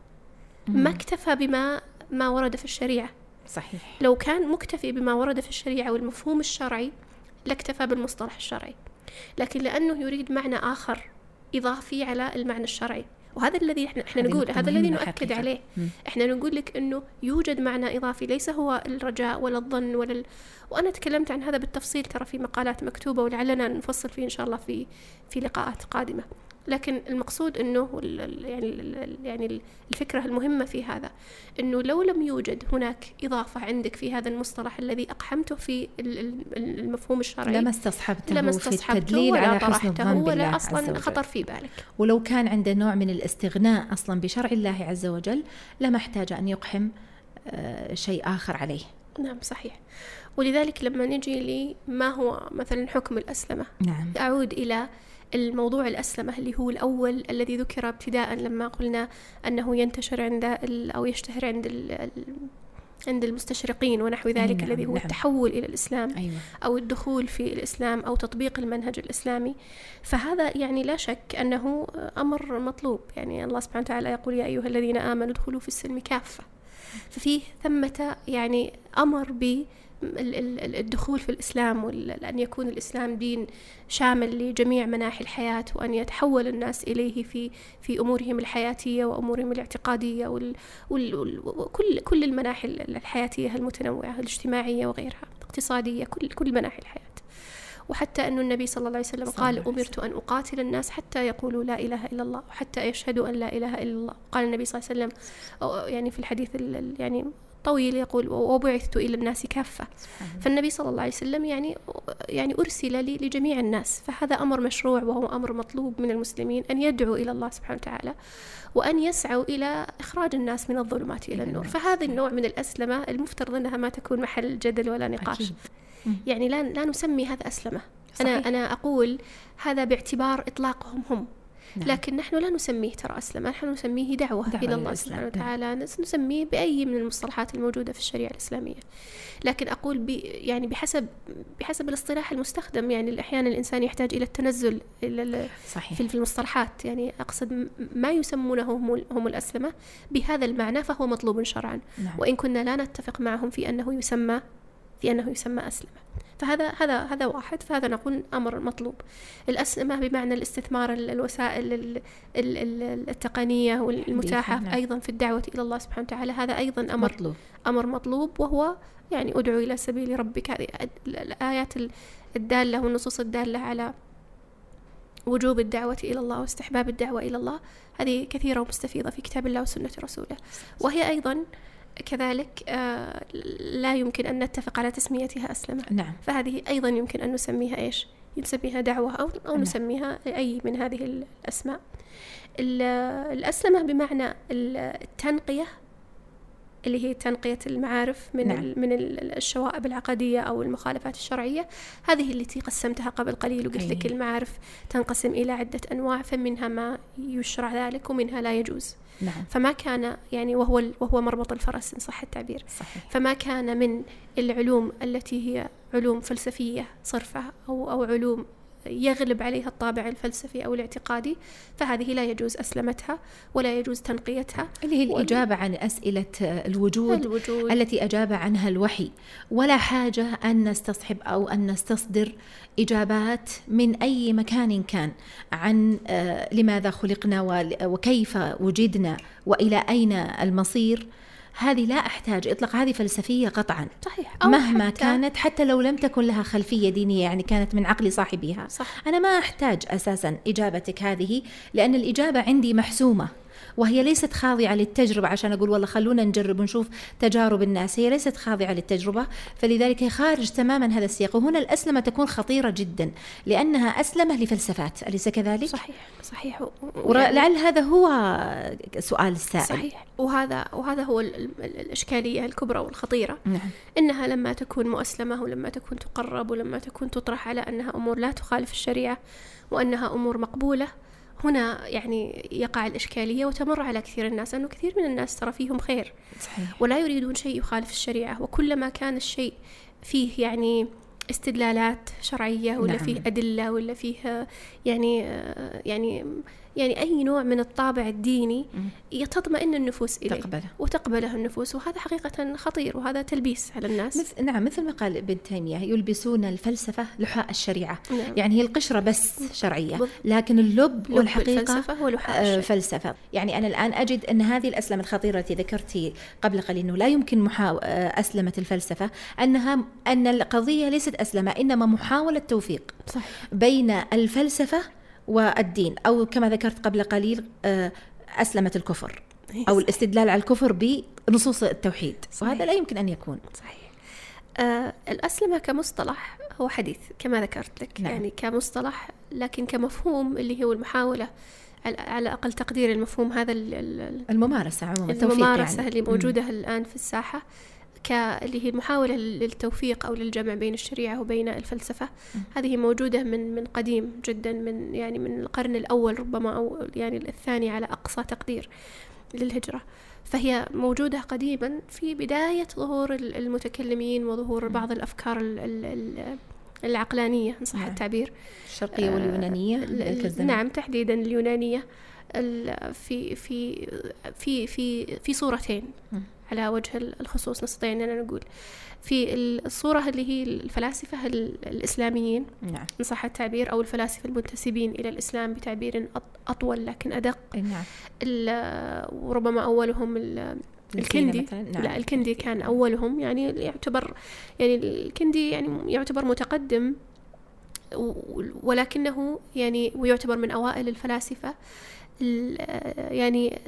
ما اكتفى بما ما ورد في الشريعة. صحيح. لو كان مكتفي بما ورد في الشريعة والمفهوم الشرعي لاكتفى بالمصطلح الشرعي. لكن لأنه يريد معنى آخر إضافي على المعنى الشرعي. وهذا الذي إحنا إحنا نقول هذا الذي نؤكد حقيقة. عليه مم. إحنا نقول لك إنه يوجد معنى إضافي ليس هو الرجاء ولا الظن ولا ال... وأنا تكلمت عن هذا بالتفصيل ترى في مقالات مكتوبة ولعلنا نفصل فيه إن شاء الله في في لقاءات قادمة لكن المقصود إنه يعني يعني الفكرة المهمة في هذا إنه لو لم يوجد هناك إضافة عندك في هذا المصطلح الذي أقحمته في ال- ال- المفهوم الشرعي لما استصحبته لما في استصحبته التدليل ولا على حسن الظن بالله ولا عز أصلا وجل. خطر في بالك. ولو كان عنده نوع من الاستغناء أصلا بشرع الله عز وجل لما احتاج أن يقحم آه، شيء آخر عليه. نعم صحيح. ولذلك لما نجي لما هو مثلا حكم الأسلمة؟ نعم. أعود إلى الموضوع الأسلمة اللي هو الأول الذي ذكر ابتداء لما قلنا أنه ينتشر عند ال- أو يشتهر عند عند المستشرقين ونحو ذلك نعم، الذي هو نعم. التحول إلى الإسلام أيوة. أو الدخول في الإسلام أو تطبيق المنهج الإسلامي. فهذا يعني لا شك أنه أمر مطلوب. يعني الله سبحانه وتعالى يقول يا أيها الذين آمنوا ادخلوا في السلم كافة. ففيه ثمة يعني أمر ب الدخول في الإسلام وأن يكون الإسلام دين شامل لجميع مناحي الحياة وأن يتحول الناس إليه في في أمورهم الحياتية وأمورهم الاعتقادية وال وال وال وكل كل المناحي الحياتية المتنوعة الاجتماعية وغيرها الاقتصادية كل كل مناحي الحياة. وحتى أن النبي صلى الله عليه وسلم قال أمرت أن أقاتل الناس حتى يقولوا لا إله إلا الله وحتى يشهدوا أن لا إله إلا الله. قال النبي صلى الله عليه وسلم يعني في الحديث ال- ال- يعني طويل يقول وبعثت إلى الناس كافة. فالنبي صلى الله عليه وسلم يعني يعني أرسل لي لجميع الناس فهذا أمر مشروع وهو أمر مطلوب من المسلمين أن يدعوا إلى الله سبحانه وتعالى وأن يسعوا إلى إخراج الناس من الظلمات إلى النور. فهذا النوع من الأسلمة المفترض أنها ما تكون محل جدل ولا نقاش. أكيد. يعني لا لا نسمي هذا أسلمة. أنا صحيح. أنا أقول هذا باعتبار إطلاقهم هم. نعم. لكن نحن لا نسميه ترى أسلمة نحن نسميه دعوة, دعوة إلى الله سبحانه نعم. وتعالى نس- نسميه بأي من المصطلحات الموجودة في الشريعة الإسلامية لكن أقول ب يعني بحسب بحسب الاصطلاح المستخدم يعني أحيانا الإنسان يحتاج إلى التنزل إلى ال- صحيح في المصطلحات يعني أقصد ما يسمونه هم هم الأسلمة بهذا المعنى فهو مطلوب شرعا نعم. وإن كنا لا نتفق معهم في أنه يسمى في أنه يسمى أسلمة فهذا هذا هذا واحد فهذا نقول أمر مطلوب. الأسلمة بمعنى الاستثمار ال- الوسائل ال- ال- ال- التقنية والمتاحة نعم. أيضا في الدعوة إلى الله سبحانه وتعالى. هذا أيضا أمر مطلوب. أمر مطلوب وهو يعني أدعو إلى سبيل ربك. هذه ال- الآيات ال- الدالة والنصوص الدالة على وجوب الدعوة إلى الله واستحباب الدعوة إلى الله. هذه كثيرة ومستفيضة في كتاب الله وسنة رسوله. وهي أيضا كذلك آه، لا يمكن أن نتفق على تسميتها أسلمة نعم. فهذه أيضا يمكن أن نسميها إيش؟ نسميها دعوة أو, أو نعم. نسميها أي من هذه الأسماء. ال- الأسلمة بمعنى ال- التنقية اللي هي تنقية المعارف من نعم. من ال- الشوائب العقدية أو المخالفات الشرعية. هذه التي قسمتها قبل قليل وقلت لك. المعارف تنقسم إلى عدة أنواع فمنها ما يشرع ذلك ومنها لا يجوز. نعم. فما كان يعني وهو وهو مربط الفرس إن صح التعبير. صحيح. فما كان من العلوم التي هي علوم فلسفية صرفة أو أو علوم يغلب عليها الطابع الفلسفي أو الاعتقادي فهذه لا يجوز أسلمتها ولا يجوز تنقيتها. اللي هي الإجابة عن أسئلة الوجود الوجود. التي أجاب عنها الوحي. ولا حاجة أن نستصحب أو أن نستصدر إجابات من أي مكان كان عن آه، لماذا خلقنا وكيف وجدنا وإلى أين المصير. هذه لا أحتاج إطلاق هذه فلسفية قطعا. صحيح. أو مهما حتى كانت حتى لو لم تكن لها خلفية دينية يعني كانت من عقل صاحبها صح. أنا ما أحتاج أساسا إجابتك هذه لأن الإجابة عندي محسومة. وهي ليست خاضعة للتجربة. عشان أقول والله خلونا نجرب ونشوف تجارب الناس. هي ليست خاضعة للتجربة فلذلك هي خارج تماما هذا السياق. وهنا الأسلمة تكون خطيرة جدا لأنها أسلمة لفلسفات. أليس كذلك؟ صحيح صحيح. و- ولعل هذا هو سؤال السائل. صحيح. وهذا وهذا هو ال- ال- الإشكالية الكبرى والخطيرة. نعم. إنها لما تكون مؤسلمة ولما تكون تقرب ولما تكون تطرح على أنها أمور لا تخالف الشريعة وأنها أمور مقبولة هنا يعني يقع الإشكالية وتمر على كثير الناس لأنه كثير من الناس ترى فيهم خير صحيح ولا يريدون شيء يخالف الشريعة وكلما كان الشيء فيه يعني استدلالات شرعية ولا نعم. فيه أدلة ولا فيه يعني يعني يعني أي نوع من الطابع الديني تطمئن النفوس إليه تقبله وتقبله النفوس وهذا حقيقة خطير وهذا تلبيس على الناس مثل نعم مثل ما قال ابن تيمية يلبسون الفلسفة لحاء الشريعة نعم. يعني هي القشرة بس شرعية. لكن اللب لب والحقيقة الفلسفة هو لحاء آه، الشريعة. فلسفة يعني أنا الآن أجد أن هذه الأسلمة الخطيرة التي ذكرتي قبل قليل أنه لا يمكن محاو... آه، أسلمة الفلسفة أنها أن القضية ليست أسلمة إنما محاولة توفيق صحيح بين الفلسفة والدين أو كما ذكرت قبل قليل آه، أسلمة الكفر أو الاستدلال على الكفر بنصوص التوحيد صحيح. وهذا لا يمكن أن يكون صحيح آه الأسلمة كمصطلح هو حديث كما ذكرت لك نعم. يعني كمصطلح لكن كمفهوم اللي هو المحاولة على, أقل تقدير المفهوم هذا ال- ال- الممارسة عموما التوفيق الممارسة يعني. اللي موجودة الآن في الساحة كاللي هي المحاولة للتوفيق أو للجمع بين الشريعة وبين الفلسفة هذه موجودة من من قديم جدا من يعني من القرن الأول ربما أو يعني الثاني على أقصى تقدير للهجرة فهي موجودة قديما في بداية ظهور ال- المتكلمين وظهور بعض الأفكار ال- ال- ال- العقلانية إن صح نعم. التعبير الشرقية واليونانية ال- ذلك ال- الزمن. نعم تحديدا اليونانية ال- في في في في في صورتين. على وجه ال- الخصوص نستطيع أننا نقول. في الصورة اللي هي الفلاسفة ال- الإسلاميين نعم. إن صح التعبير أو الفلاسفة المنتسبين إلى الإسلام بتعبير أط- أطول لكن أدق. نعم. وربما أولهم الكندي مثلاً، نعم. لا الكندي كان أولهم. يعني يعتبر يعني الكندي يعني يعتبر متقدم ولكنه يعني ويعتبر من أوائل الفلاسفة ال- يعني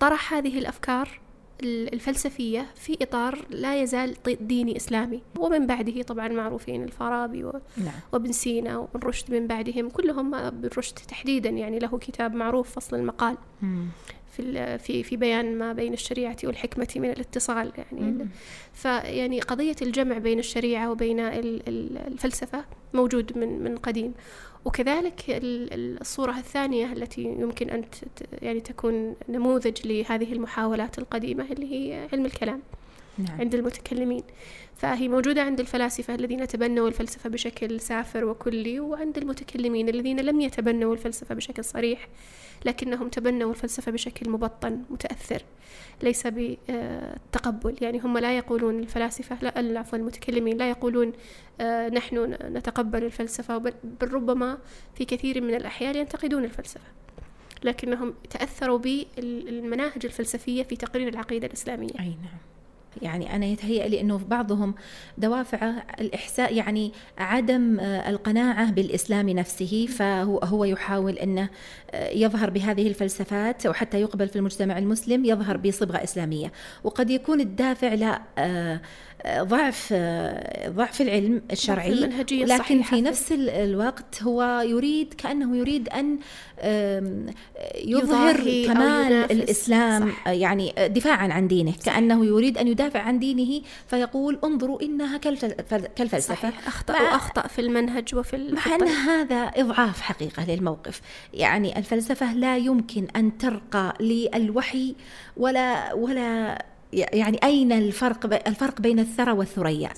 طرح هذه الأفكار ال- الفلسفية في إطار لا يزال ديني إسلامي. ومن بعده طبعا معروفين الفارابي و- نعم. وابن سينا وابن رشد من بعدهم. كلهم ابن رشد تحديدا يعني له كتاب معروف فصل المقال. مم. في ال- في في بيان ما بين الشريعة والحكمة من الاتصال يعني. مم. فيعني قضية الجمع بين الشريعة وبين ال- ال- الفلسفة موجود من من قديم. وكذلك ال- ال- الصورة الثانية التي يمكن أن يعني تكون نموذج لهذه المحاولات القديمة اللي هي علم الكلام نعم. عند المتكلمين. فهي موجودة عند الفلاسفة الذين تبنوا الفلسفة بشكل سافر وكلي وعند المتكلمين الذين لم يتبنوا الفلسفة بشكل صريح لكنهم تبنوا الفلسفة بشكل مبطن متأثر ليس بالتقبل. يعني هم لا يقولون الفلاسفة لا عفوا المتكلمين لا يقولون آه، نحن نتقبل الفلسفة بل بل ربما في كثير من الأحيان ينتقدون الفلسفة. لكنهم تأثروا بالمناهج الفلسفية في تقرير العقيدة الإسلامية. أي نعم. يعني أنا يتهيأ لي أنه في بعضهم دوافعه الإحساء يعني عدم آه، القناعة بالإسلام نفسه فهو هو يحاول أنه آه، يظهر بهذه الفلسفات وحتى يقبل في المجتمع المسلم يظهر بصبغة إسلامية وقد يكون الدافع لا آه، ضعف ضعف العلم الشرعي المنهجية لكن الصحيحة في نفس ال- الوقت هو يريد كأنه يريد أن يظهر كمال. الإسلام صح. يعني دفاعا عن دينه كأنه يريد أن يدافع عن دينه فيقول انظروا إنها كالفل- كالفلسفة. صحيح. أخطأ وأخطأ في المنهج وفي مع أن هذا إضعاف حقيقة للموقف. يعني الفلسفة لا يمكن أن ترقى للوحي ولا ولا يعني أين الفرق الفرق بين الثرى والثريا.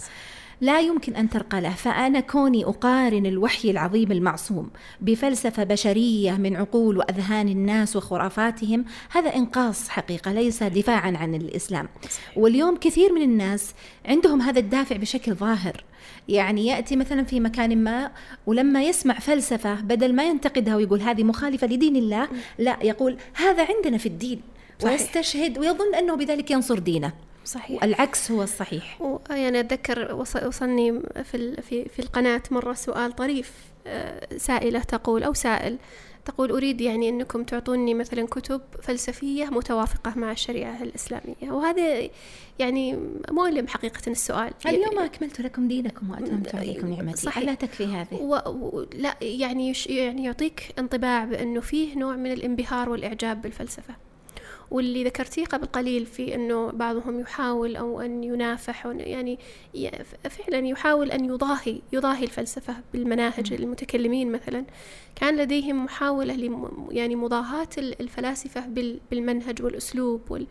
لا يمكن أن ترقى له فأنا كوني أقارن الوحي العظيم المعصوم بفلسفة بشرية من عقول وأذهان الناس وخرافاتهم هذا إنقاص حقيقة ليس دفاعا عن الإسلام. واليوم كثير من الناس عندهم هذا الدافع بشكل ظاهر. يعني يأتي مثلا في مكان ما ولما يسمع فلسفة بدل ما ينتقدها ويقول هذه مخالفة لدين الله لا يقول هذا عندنا في الدين. صحيح. ويستشهد ويظن أنه بذلك ينصر دينه. صحيح. العكس هو الصحيح. يعني أتذكر وصلني في, في, في القناة مرة سؤال طريف آه، سائلة تقول أو سائل تقول أريد يعني أنكم تعطوني مثلا كتب فلسفية متوافقة مع الشريعة الإسلامية. وهذا يعني مؤلم حقيقة السؤال. اليوم أكملت لكم دينكم وأتممت عليكم نعمتي. صحيح. لا تكفي هذه؟ و... و... لا يعني يعني يعطيك انطباع بأنه فيه نوع من الانبهار والإعجاب بالفلسفة. واللي ذكرتيه قبل قليل في أنه بعضهم يحاول أو أن ينافح يعني فعلا يحاول أن يضاهي يضاهي الفلسفة بالمناهج المتكلمين مثلا. كان لديهم محاولة يعني مضاهاة الفلاسفة بالمنهج والأسلوب وال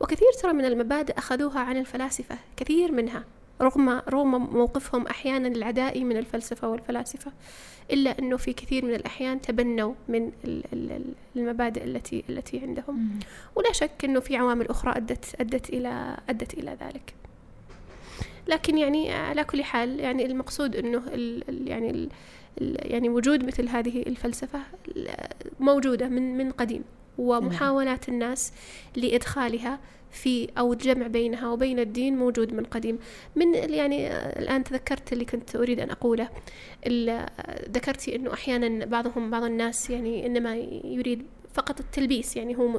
وكثير ترى من المبادئ أخذوها عن الفلاسفة كثير منها. رغم رغم موقفهم أحيانا العدائي من الفلسفة والفلاسفة إلا أنه في كثير من الأحيان تبنوا من المبادئ التي التي عندهم. ولا شك أنه في عوامل أخرى أدت أدت إلى أدت إلى ذلك. لكن يعني على كل حال يعني المقصود أنه ال يعني ال يعني وجود مثل هذه الفلسفة موجودة من من قديم. ومحاولات الناس لإدخالها في أو الجمع بينها وبين الدين موجود من قديم. من يعني الآن تذكرت اللي كنت أريد أن أقوله. ذكرتي أنه أحيانا بعضهم بعض الناس يعني إنما يريد فقط التلبيس يعني هو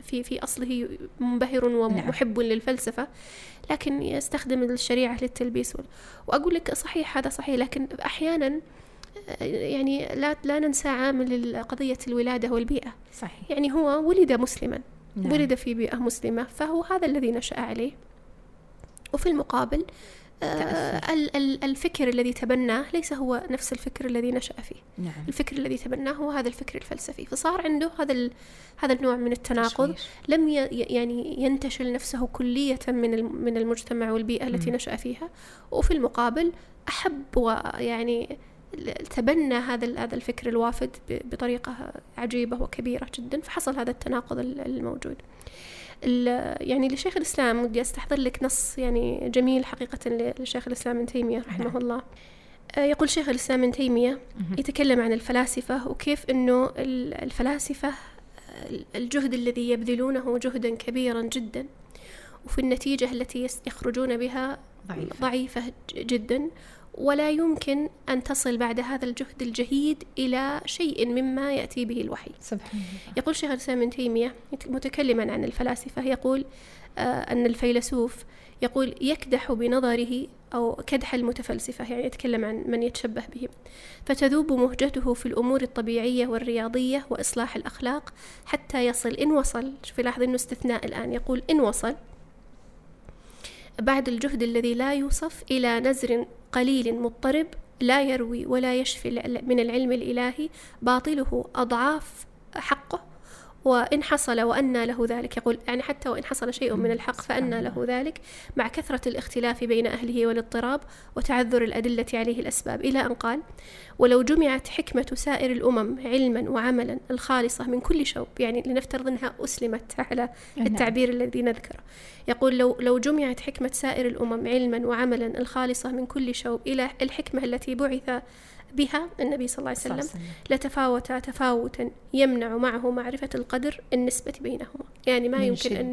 في في أصله منبهر ومحب نعم. للفلسفة لكن يستخدم الشريعة للتلبيس. وأقول لك صحيح هذا صحيح لكن أحيانا يعني لا لا ننسى عامل قضية الولادة والبيئة صحيح يعني هو ولد مسلما نعم. ولد في بيئة مسلمة فهو هذا الذي نشأ عليه وفي المقابل آه الفكر الذي تبناه ليس هو نفس الفكر الذي نشأ فيه نعم. الفكر الذي تبناه هو هذا الفكر الفلسفي فصار عنده هذا هذا النوع من التناقض تشويش. لم ي يعني ينتشل نفسه كلية من من المجتمع والبيئة التي م. نشأ فيها وفي المقابل أحب ويعني تبنى هذا هذا الفكر الوافد بطريقة عجيبة وكبيرة جدا فحصل هذا التناقض الموجود. يعني لشيخ الإسلام ودي أستحضر لك نص يعني جميل حقيقة لشيخ الإسلام ابن تيمية رحمه نعم. الله. آه، يقول شيخ الإسلام ابن تيمية يتكلم عن الفلاسفة وكيف أنه الفلاسفة الجهد الذي يبذلونه جهدا كبيرا جدا وفي النتيجة التي يخرجون بها ضعيفة, ضعيفة جدا ولا يمكن أن تصل بعد هذا الجهد الجهيد إلى شيء مما يأتي به الوحي. سبحان الله. يقول شيخ الإسلام ابن تيمية متكلما عن الفلاسفة يقول آه أن الفيلسوف يقول يكدح بنظره أو كدح المتفلسفة يعني يتكلم عن من يتشبه بهم فتذوب مهجته في الأمور الطبيعية والرياضية وإصلاح الأخلاق حتى يصل. إن وصل شوف لاحظ أنه استثناء الآن. يقول إن وصل بعد الجهد الذي لا يوصف إلى نزر قليل مضطرب لا يروي ولا يشفي من العلم الإلهي باطله أضعاف حقه. وإن حصل وأنى له ذلك. يقول يعني حتى وإن حصل شيء من الحق فأنى له ذلك مع كثرة الاختلاف بين أهله والاضطراب وتعذر الأدلة عليه الأسباب. إلى أن قال ولو جمعت حكمة سائر الأمم علما وعملا الخالصة من كل شوب يعني لنفترض أنها أسلمت على نعم. التعبير الذي نذكره. يقول لو لو جمعت حكمة سائر الأمم علما وعملا الخالصة من كل شوب إلى الحكمة التي بعث بها النبي صلى الله عليه وسلم لتفاوتا تفاوتا يمنع معه معرفة القدر النسبة بينهما. يعني ما يمكن أن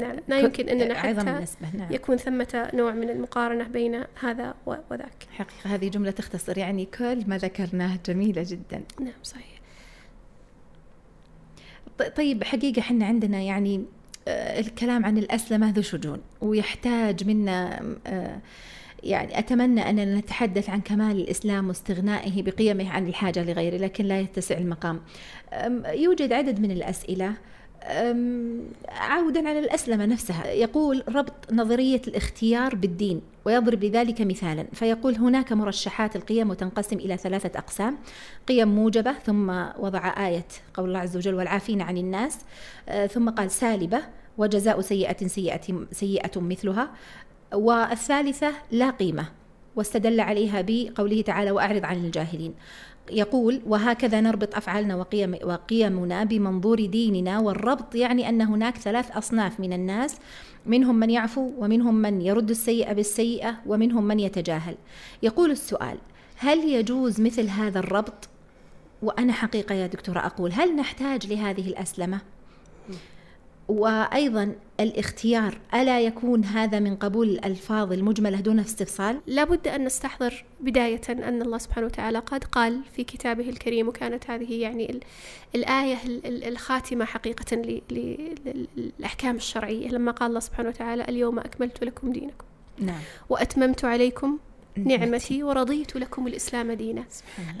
نعم ما يمكن أننا حتى نعم. يكون ثمة نوع من المقارنة بين هذا وذاك. حقيقة هذه جملة تختصر. يعني كل ما ذكرناه جميلة جدا. نعم صحيح. طيب حقيقة إحنا عندنا يعني آه، الكلام عن الأسلمة ذو شجون ويحتاج منا آه يعني أتمنى أننا نتحدث عن كمال الإسلام واستغنائه بقيمه عن الحاجة لغيره لكن لا يتسع المقام. يوجد عدد من الأسئلة. عودا على الأسلمة نفسها. يقول ربط نظرية الاختيار بالدين ويضرب لذلك مثالا فيقول هناك مرشحات القيم وتنقسم إلى ثلاثة أقسام. قيم موجبة ثم وضع آية قول الله عز وجل والعافين عن الناس. أه، ثم قال سالبة وجزاء سيئة سيئة سيئة مثلها. والثالثة لا قيمة واستدل عليها بقوله تعالى وأعرض عن الجاهلين. يقول وهكذا نربط أفعالنا وقيم وقيمنا بمنظور ديننا والربط يعني أن هناك ثلاث أصناف من الناس منهم من يعفو ومنهم من يرد السيئة بالسيئة ومنهم من يتجاهل. يقول السؤال هل يجوز مثل هذا الربط؟ وأنا حقيقة يا دكتورة أقول هل نحتاج لهذه الأسلمة؟ وأيضا الاختيار ألا يكون هذا من قبول الألفاظ المجملة دون استفصال؟ لابد أن نستحضر بداية أن الله سبحانه وتعالى قد قال في كتابه الكريم وكانت هذه يعني ال- الآية ال- ال- الخاتمة حقيقة ل- ل- للأحكام الشرعية. لما قال الله سبحانه وتعالى اليوم أكملت لكم دينكم نعم. وأتممت عليكم نعمتي ورضيت لكم الإسلام دينا.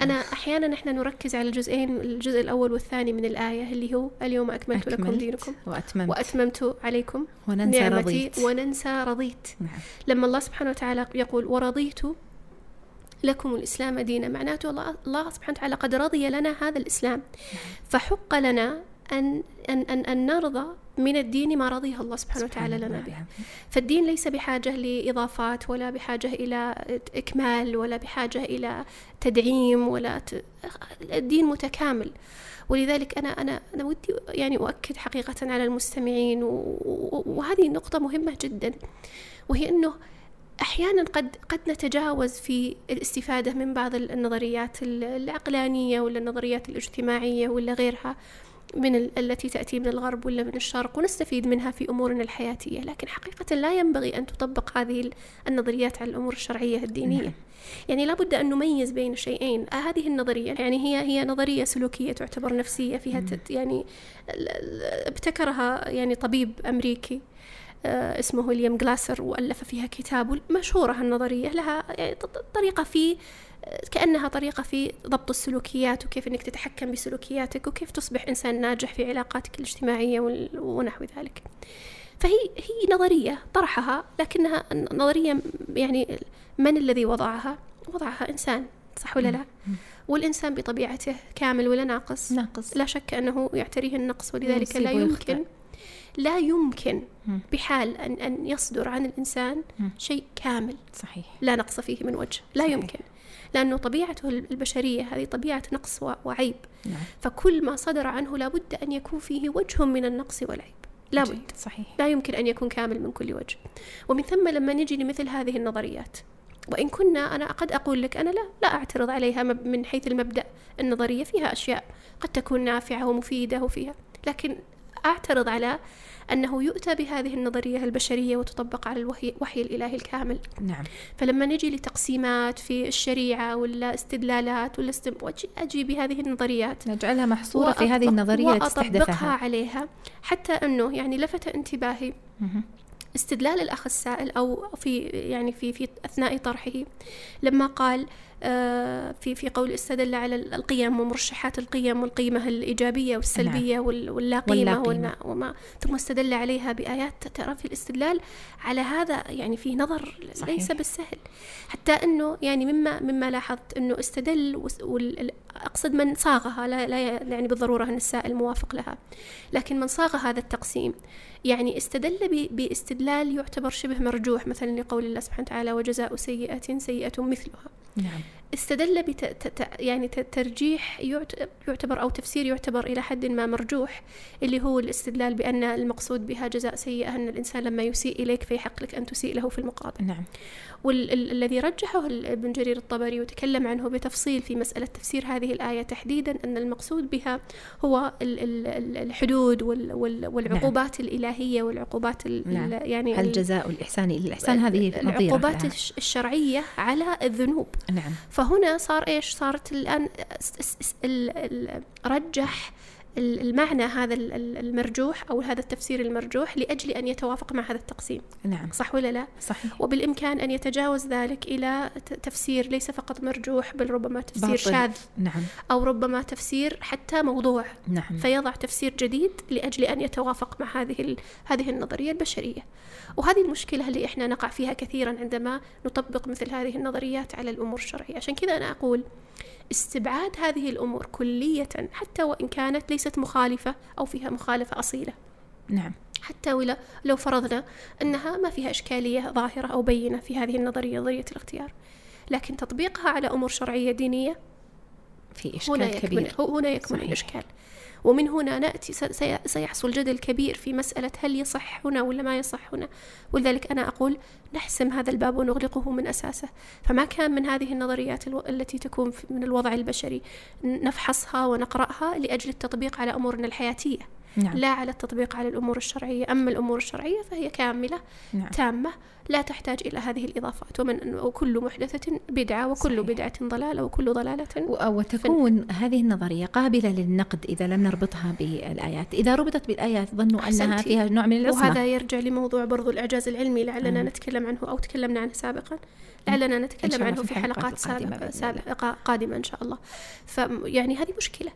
أنا أحيانا إحنا نركز على الجزئين الجزء الأول والثاني من الآية اللي هو اليوم أكملت, لكم أكملت دينكم. وأتممت. وأتممت عليكم وننسى نعمتي رضيت. وننسى رضيت. نعم. لما الله سبحانه وتعالى يقول ورضيت لكم الإسلام دينا معناته الله, الله سبحانه وتعالى قد رضي لنا هذا الإسلام. فحق لنا أن, أن, أن, أن نرضى من الدين ما رضيه الله سبحانه وتعالى لنا به. فالدين ليس بحاجة لإضافات ولا بحاجة إلى إكمال ولا بحاجة إلى تدعيم ولا ت... الدين متكامل. ولذلك أنا أنا أنا ودي يعني أؤكد حقيقة على المستمعين و... وهذه نقطة مهمة جدا وهي أنه أحيانا قد قد نتجاوز في الاستفادة من بعض النظريات العقلانية ولا النظريات الاجتماعية ولا غيرها. من ال- التي تأتي من الغرب ولا من الشرق ونستفيد منها في أمورنا الحياتية. لكن حقيقة لا ينبغي أن تطبق هذه ال- النظريات على الأمور الشرعية الدينية. نعم. يعني لابد أن نميز بين شيئين. آه هذه النظرية يعني هي هي نظرية سلوكية تعتبر نفسية فيها يعني ابتكرها يعني طبيب أمريكي. اسمه ويليام جلاسر وألف فيها كتاب مشهورة هالنظرية لها يعني طريقة في آه، كأنها طريقة في ضبط السلوكيات وكيف أنك تتحكم بسلوكياتك وكيف تصبح إنسان ناجح في علاقاتك الاجتماعية ونحو ذلك فهي هي نظرية طرحها لكنها نظرية يعني من الذي وضعها؟ وضعها إنسان صح ولا لا؟ والإنسان بطبيعته كامل ولا ناقص؟ ناقص لا شك أنه يعتريه النقص ولذلك لا. يمكن لا يمكن. بحال أن أن يصدر عن الإنسان. شيء كامل صحيح. لا نقص فيه من وجه. لا صحيح. يمكن. لأنه طبيعته البشرية هذه طبيعة نقص وعيب. نعم. فكل ما صدر عنه لابد أن يكون فيه وجه من النقص والعيب. لابد. صحيح. لا يمكن أن يكون كامل من كل وجه. ومن ثم لما نجي لمثل هذه النظريات وإن كنا أنا قد أقول لك أنا لا لا أعترض عليها من حيث المبدأ. النظرية فيها أشياء قد تكون نافعة ومفيدة وفيها. لكن أعترض على أنه يؤتى بهذه النظرية البشرية وتطبق على الوحي وحي الإلهي الكامل. نعم. فلما نجي لتقسيمات في الشريعة ولا استدلالات ولا استم... أجي بهذه النظريات. نجعلها محصورة في هذه وأطبق- النظرية التي عليها حتى أنه يعني لفت انتباهي. استدلال الأخ السائل أو في يعني في في أثناء طرحه لما قال في في قول استدل على القيم ومرشحات القيم والقيمة الإيجابية والسلبية وال- واللا واللا قيمة. والنا- وما ثم استدل عليها بآيات ترى في الاستدلال على هذا يعني في نظر صحيح. ليس بالسهل حتى أنه يعني مما مما لاحظت أنه استدل أقصد من صاغها لا, لا يعني بالضرورة أن السائل موافق لها لكن من صاغ هذا التقسيم يعني استدل باستدلال يعتبر شبه مرجوح مثلا لقول الله سبحانه وتعالى وجزاء سيئة سيئة مثلها. نعم. استدل بت يعني ترجيح يعت- يعتبر أو تفسير يعتبر إلى حد ما مرجوح اللي هو الاستدلال بأن المقصود بها جزاء سيئة أن الإنسان لما يسيء إليك فيحق لك أن تسيء له في المقابل. نعم. والذي رجحه ابن جرير الطبري وتكلم عنه بتفصيل في مسألة تفسير هذه الآية تحديدا أن المقصود بها هو ال- ال- ال- الحدود وال- وال- والعقوبات الإلهية والعقوبات ال- نعم. يعني ال- الجزاء الإحسان إلى الإحسان هذه العقوبات الشرعية على الذنوب. نعم. فهنا صار إيش؟ صارت الآن رجح المعنى هذا ال- ال- المرجوح أو هذا التفسير المرجوح لأجل أن يتوافق مع هذا التقسيم. نعم. صح ولا لا؟ صحيح. وبالإمكان أن يتجاوز ذلك إلى تفسير ليس فقط مرجوح بل ربما تفسير باطل. شاذ نعم. أو ربما تفسير حتى موضوع. نعم. فيضع تفسير جديد لأجل أن يتوافق مع هذه هذه النظرية البشرية. وهذه المشكلة اللي إحنا نقع فيها كثيرا عندما نطبق مثل هذه النظريات على الأمور الشرعية. عشان كذا أنا أقول استبعاد هذه الأمور كلية حتى وإن كانت ليست مخالفة أو فيها مخالفة أصيلة. نعم. حتى ولو لو فرضنا أنها ما فيها إشكالية ظاهرة أو بينة في هذه النظرية نظرية الاختيار. لكن تطبيقها على أمور شرعية دينية في هنا إشكال يكمن كبير. هنا يكمن صحيح. الإشكال. ومن هنا نأتي سيحصل جدل كبير في مسألة هل يصح هنا ولا ما يصح هنا ولذلك أنا أقول نحسم هذا الباب ونغلقه من أساسه. فما كان من هذه النظريات التي تكون من الوضع البشري نفحصها ونقرأها لأجل التطبيق على أمورنا الحياتية. نعم. لا على التطبيق على الأمور الشرعية أما الأمور الشرعية فهي كاملة نعم. تامة لا تحتاج إلى هذه الإضافات ومن وكل محدثة بدعة وكل صحيح. بدعة ضلالة وكل ضلالة وتكون هذه النظرية قابلة للنقد إذا لم نربطها بالآيات إذا ربطت بالآيات ظنوا أنها أحسنتي. فيها نوع من العصمة وهذا يرجع لموضوع برضو الإعجاز العلمي لعلنا مم. نتكلم عنه أو تكلمنا عنه سابقا لعلنا إن نتكلم عنه في حلقات سابقة. سابقة قادمة إن شاء الله فيعني هذه مشكلة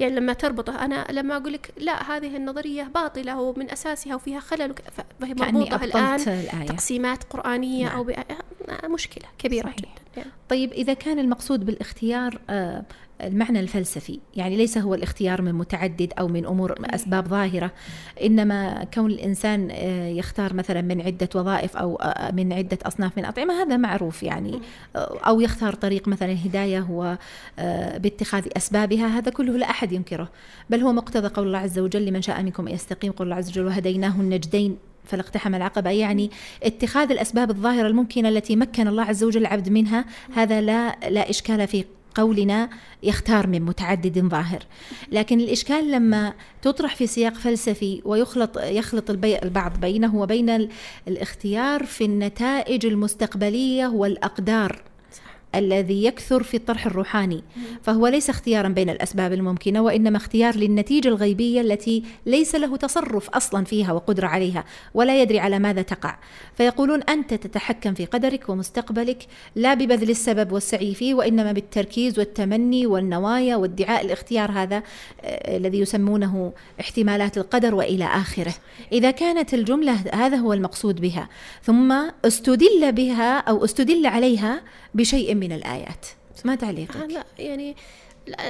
يعني لما تربطه أنا لما أقول لك لا هذه النظرية باطلة ومن أساسها وفيها خلل فهي الآن أبطلت الآية تقسيمات قرآنية نعم. أو بآية مشكلة كبيرة صحيح. جدا يعني. طيب إذا كان المقصود بالإختيار آه، المعنى الفلسفي يعني ليس هو الاختيار من متعدد أو من أمور أسباب ظاهرة إنما كون الإنسان آه، يختار مثلا من عدة وظائف أو آه، من عدة أصناف من الأطعمة هذا معروف يعني. آه، أو يختار طريق مثلا الهداية هو آه، باتخاذ أسبابها هذا كله لا أحد ينكره. بل هو مقتضى قول الله عز وجل لمن شاء منكم يستقيم قول الله عز وجل وهديناه النجدين فلا اقتحم العقبة يعني اتخاذ الأسباب الظاهرة الممكنة التي مكن الله عز وجل العبد منها هذا لا لا إشكال في قولنا يختار من متعدد ظاهر. لكن الإشكال لما تطرح في سياق فلسفي ويخلط يخلط البعض بينه وبين ال- الاختيار في النتائج المستقبلية والأقدار. الذي يكثر في الطرح الروحاني. فهو ليس اختيارا بين الأسباب الممكنة وإنما اختيار للنتيجة الغيبية التي ليس له تصرف أصلا فيها وقدرة عليها ولا يدري على ماذا تقع. فيقولون أنت تتحكم في قدرك ومستقبلك لا ببذل السبب والسعي فيه وإنما بالتركيز والتمني والنوايا وادعاء الاختيار هذا آه، الذي يسمونه احتمالات القدر وإلى آخره. إذا كانت الجملة هذا هو المقصود بها ثم استدل بها أو استدل عليها بشيء من الآيات. ما تعليقك؟ لا يعني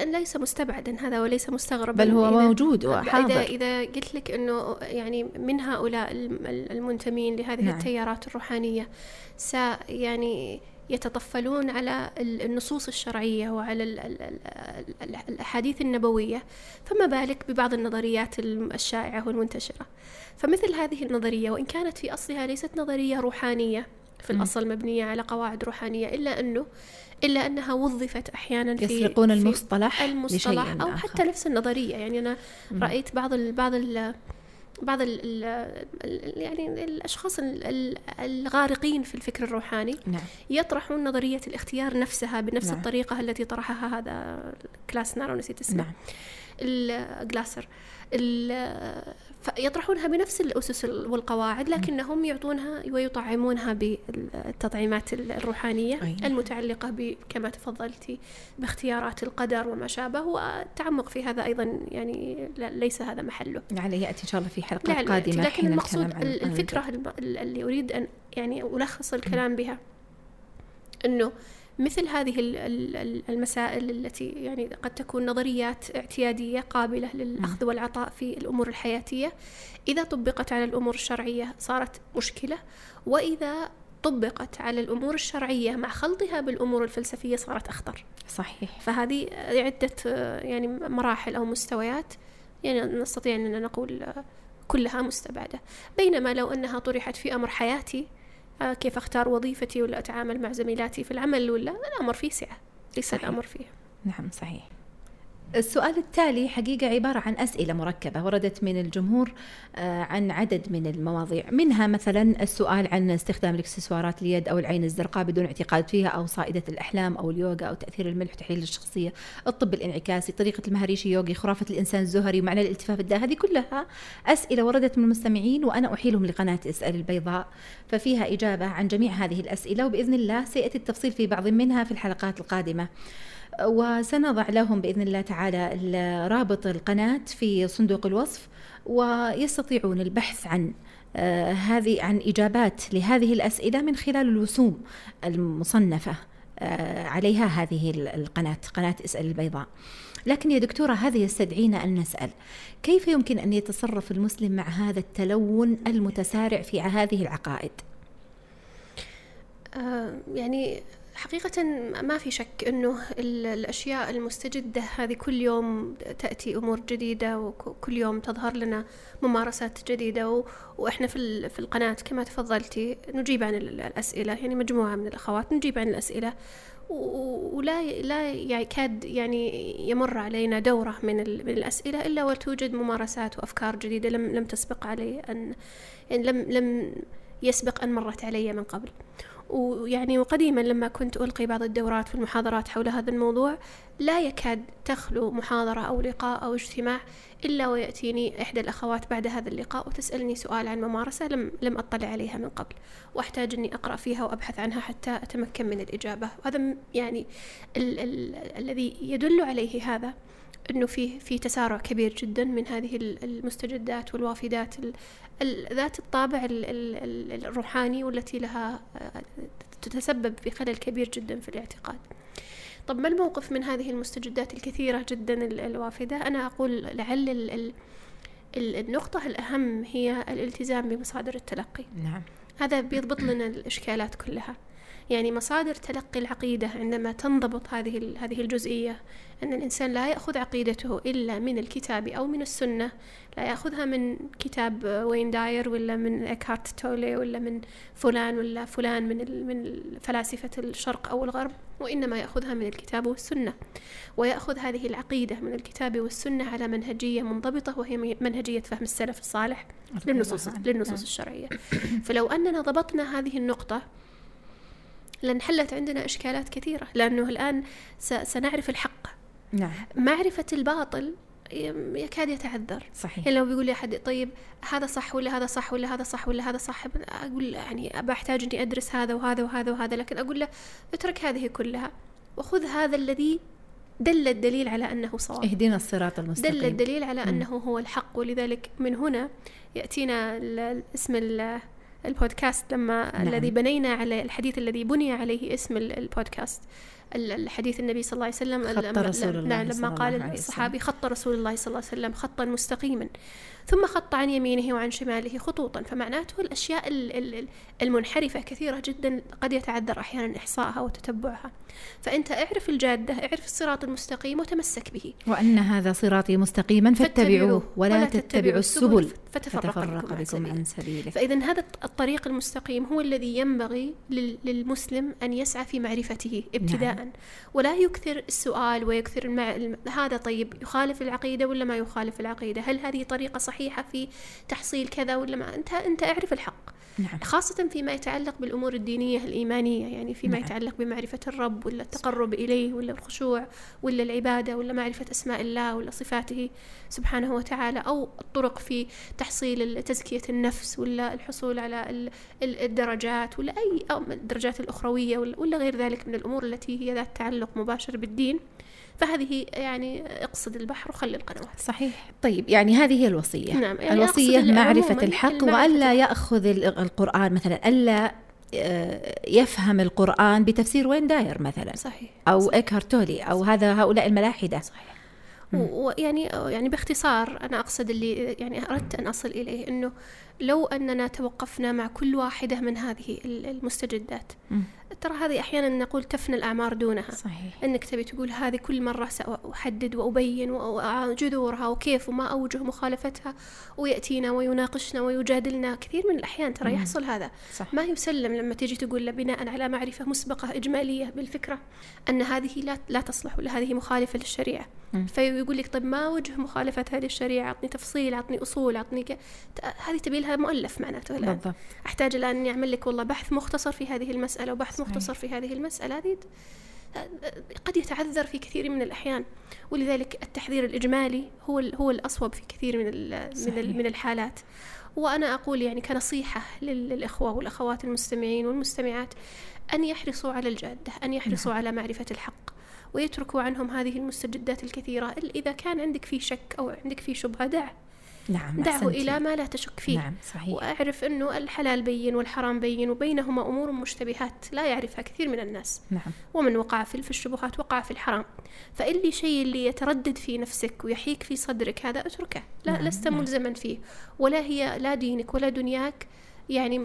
ليس مستبعدا هذا وليس مستغربا. بل هو إذا- موجود إذا وحاضر. إذا قلت لك أنه يعني من هؤلاء الم- المنتمين لهذه نعم. التيارات الروحانية س يعني يتطفلون على ال- النصوص الشرعية وعلى ال- ال- ال- ال- الأحاديث النبوية فما بالك ببعض النظريات الشائعة والمنتشرة؟ فمثل هذه النظرية وإن كانت في أصلها ليست نظرية روحانية في. الأصل مبنية على قواعد روحانية إلا أنه إلا أنها وظفت أحيانا في يسرقون في المصطلح المصطلح لشيء أو آخر. حتى نفس النظرية يعني أنا مم. رأيت بعض ال بعض ال بعض ال ال يعني الأشخاص ال- ال- الغارقين في الفكر الروحاني نعم يطرحون نظرية الاختيار نفسها بنفس نعم. الطريقة التي طرحها هذا كلاسنر ونسيت اسمه نعم الجلاسر فيطرحونها بنفس الأسس والقواعد لكنهم يعطونها ويطعمونها بالتطعيمات الروحانية أي. المتعلقة ب كما تفضلتي باختيارات القدر وما شابه والتعمق في هذا أيضا يعني ليس هذا محله لعله يأتي إن شاء الله في لعل يأتي. قادمة لكن المقصود عن عن الفكرة اللي أريد أن يعني ألخص الكلام بها أنه مثل هذه ال- ال- ال- المسائل التي يعني قد تكون نظريات اعتيادية قابلة للأخذ والعطاء في الأمور الحياتية. إذا طبقت على الأمور الشرعية صارت مشكلة وإذا طبقت على الأمور الشرعية مع خلطها بالأمور الفلسفية صارت أخطر. صحيح. فهذه عدة يعني مراحل أو مستويات يعني نستطيع أننا نقول كلها مستبعدة. بينما لو أنها طرحت في أمر حياتي كيف أختار وظيفتي ولا أتعامل مع زميلاتي في العمل ولا الأمر فيه سعة ليس. الأمر فيه نعم صحيح السؤال التالي حقيقة عبارة عن أسئلة مركبة وردت من الجمهور آه، عن عدد من المواضيع. منها مثلا السؤال عن استخدام الاكسسوارات اليد أو العين الزرقاء بدون اعتقاد فيها أو صائدة الأحلام أو اليوغا أو تأثير الملح وتحليل الشخصية الطب الانعكاسي طريقة المهريشي يوغي خرافة الإنسان الزهري ومعنى الالتفاف الداء. هذه كلها أسئلة وردت من المستمعين وأنا أحيلهم لقناة أسأل البيضاء. ففيها إجابة عن جميع هذه الأسئلة وبإذن الله سيأتي التفصيل في بعض منها في الحلقات القادمة. وسنضع لهم بإذن الله تعالى ال- رابط القناة في صندوق الوصف ويستطيعون البحث عن آه، هذه عن إجابات لهذه الأسئلة من خلال الرسوم المصنفة آه، عليها هذه ال- القناة قناة اسأل البيضاء. لكن يا دكتورة هذا يستدعينا أن نسأل كيف يمكن أن يتصرف المسلم مع هذا التلون المتسارع في هذه العقائد؟ آه، يعني حقيقة ما في شك أنه ال- الأشياء المستجدة هذه كل يوم تأتي أمور جديدة وكل يوم تظهر لنا ممارسات جديدة وإحنا في في القناة كما تفضلتي نجيب عن ال- الأسئلة يعني مجموعة من الأخوات نجيب عن الأسئلة ولا لا يكاد يعني يمر علينا دورة من, من الأسئلة إلا وتوجد ممارسات وأفكار جديدة لم لم تسبق علي أن يعني لم لم يسبق أن مرت علي من قبل. ويعني وقديما لما كنت ألقي بعض الدورات والمحاضرات حول هذا الموضوع لا يكاد تخلو محاضرة أو لقاء أو اجتماع إلا ويأتيني إحدى الأخوات بعد هذا اللقاء وتسألني سؤال عن ممارسة لم لم أطلع عليها من قبل وأحتاج أني أقرأ فيها وأبحث عنها حتى أتمكن من الإجابة. وهذا يعني ال- ال- الذي يدل عليه هذا إنه في في تسارع كبير جدا من هذه ال- المستجدات والوافدات ال- ال- ذات الطابع ال- ال- ال- الروحاني والتي لها آه، تتسبب في خلل كبير جدا في الاعتقاد. طب ما الموقف من هذه المستجدات الكثيرة جدا ال- الوافدة؟ أنا أقول لعل ال- ال- ال- النقطة الأهم هي الالتزام بمصادر التلقي. نعم هذا بيضبط لنا الإشكالات كلها يعني مصادر تلقي العقيدة عندما تنضبط هذه هذه الجزئية أن الإنسان لا يأخذ عقيدته إلا من الكتاب أو من السنة لا يأخذها من كتاب وين داير ولا من إكهارت تولي ولا من فلان ولا فلان من من فلاسفة الشرق أو الغرب وإنما يأخذها من الكتاب والسنة. ويأخذ هذه العقيدة من الكتاب والسنة على منهجية منضبطة وهي منهجية فهم السلف الصالح للنصوص للنصوص الشرعية. فلو أننا ضبطنا هذه النقطة لانحلت عندنا إشكالات كثيرة لأنه الآن سنعرف الحق. نعم. معرفة الباطل يكاد يتعذر صحيح. يعني لو بيقول لي أحد طيب هذا صح ولا هذا صح ولا هذا صح ولا هذا صح؟ أقول يعني أبى أحتاج إني أدرس هذا وهذا وهذا وهذا لكن أقول له اترك هذه كلها وخذ هذا الذي دل الدليل على أنه صواب. اهدنا الصراط دل المستقيم الدليل على أنه هو الحق. ولذلك من هنا يأتينا ال- اسم ال- البودكاست لما نعم. الذي بنينا على الحديث الذي بني عليه اسم ال- البودكاست. ال- الحديث النبي صلى الله عليه وسلم خط لما- رسول الله نعم صلى لما الله قال. الصحابي خط رسول الله صلى الله عليه وسلم خطا مستقيما ثم خط عن يمينه وعن شماله خطوطا فمعناته الأشياء ال- ال- المنحرفة كثيرة جدا قد يتعذر أحيانا إحصائها وتتبعها. فأنت اعرف الجادة اعرف الصراط المستقيم وتمسك به. وأن هذا صراطي مستقيما فاتبعوه ولا تتبعوا السبل. فتفرق فتفرق بكم عن بكم سبيله عن سبيله. فإذا هذا الطريق المستقيم هو الذي ينبغي لل- للمسلم أن يسعى في معرفته ابتداء. نعم. ولا يكثر السؤال ويكثر المع... الم- هذا طيب يخالف العقيدة ولا ما يخالف العقيدة؟ هل هذه طريقة صحيحة في تحصيل كذا ولا ما؟ أنت أنت أعرف الحق. نعم. خاصة فيما يتعلق بالأمور الدينية الإيمانية يعني فيما نعم. يتعلق بمعرفة الرب ولا التقرب إليه ولا الخشوع ولا العبادة ولا معرفة أسماء الله ولا صفاته سبحانه وتعالى أو الطرق في تحصيل تزكية النفس ولا الحصول على ال- ال- الدرجات ولا أي أو الدرجات الأخروية ولا غير ذلك من الأمور التي هي ذات تعلق مباشر بالدين. فهذه يعني اقصد البحر وخلي القنوات. صحيح. طيب يعني هذه هي الوصية. نعم، يعني الوصية معرفة الحق وألا. يأخذ ال- القرآن مثلا ألا آه، يفهم القرآن بتفسير وين داير مثلا صحيح أو إكهارتولي أو هذا هؤلاء الملاحدة. صحيح. ويعني يعني باختصار أنا أقصد اللي يعني أردت أن أصل إليه إنه لو أننا توقفنا مع كل واحدة من هذه ال- المستجدات. ترى هذه أحيانا نقول تفنى الاعمار دونها. صحيح. إنك تبي تقول هذه كل مرة سأحدد وأبين و- جذورها وكيف وما أوجه مخالفتها ويأتينا ويناقشنا ويجادلنا. كثير من الأحيان ترى يحصل هذا. صح. ما يسلم لما تيجي تقول له بناء على معرفة مسبقة إجمالية بالفكرة أن هذه لا لا تصلح ولا هذه مخالفة للشريعة. فيقول لك طيب ما وجه مخالفتها للشريعة أعطني تفصيل أعطني أصول أعطني ك... هذه تبي لها مؤلف معناته الآن. بالضبط. أحتاج الآن أني أعمل لك والله بحث مختصر في هذه المسألة وبحث. مختصر في هذه المسألة. هذه قد يتعذر في كثير من الأحيان ولذلك التحذير الإجمالي هو هو الأصوب في كثير من من من الحالات. وأنا أقول يعني كنصيحة لل- للإخوة والأخوات المستمعين والمستمعات أن يحرصوا على الجادة أن يحرصوا على معرفة الحق ويتركوا عنهم هذه المستجدات الكثيرة. إذا كان عندك في شك أو عندك في شبهة دعه نعم دعه أحسنتي. إلى ما لا تشك فيه. نعم صحيح. وأعرف أنه الحلال بين والحرام بين وبينهما أمور مشتبهات لا يعرفها كثير من الناس. نعم. ومن وقع في الشبهات وقع في الحرام. فاللي شيء اللي يتردد في نفسك ويحيك في صدرك هذا اتركه. لا نعم، لست نعم. ملزما فيه. ولا هي لا دينك ولا دنياك يعني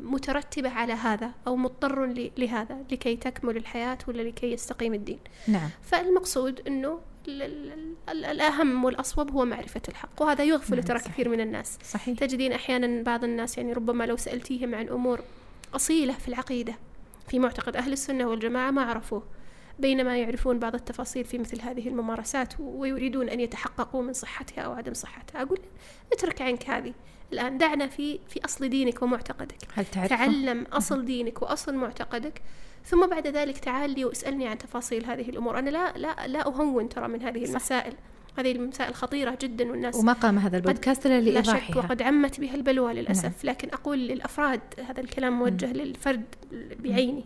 مترتبة على هذا أو مضطر لهذا لكي تكمل الحياة ولا لكي يستقيم الدين. نعم. فالمقصود أنه الأهم والأصوب هو معرفة الحق وهذا يغفل نعم، ترى صحيح. كثير من الناس. صحيح. تجدين أحيانا بعض الناس يعني ربما لو سألتيهم عن أمور أصيلة في العقيدة في معتقد أهل السنة والجماعة ما عرفوه بينما يعرفون بعض التفاصيل في مثل هذه الممارسات ويريدون أن يتحققوا من صحتها أو عدم صحتها. أقول اترك عنك هذه الآن دعنا في في أصل دينك ومعتقدك. هل تعرف؟ تعلم أصل دينك وأصل معتقدك. ثم بعد ذلك تعال لي واسألني عن تفاصيل هذه الأمور. أنا لا لا لا أهون ترى من هذه المسائل. هذه المسائل خطيرة جدا والناس وما قام هذا البودكاست إلا لا شك وقد عمت بها البلوى للأسف. نعم. لكن أقول للأفراد هذا الكلام موجه للفرد بعينه.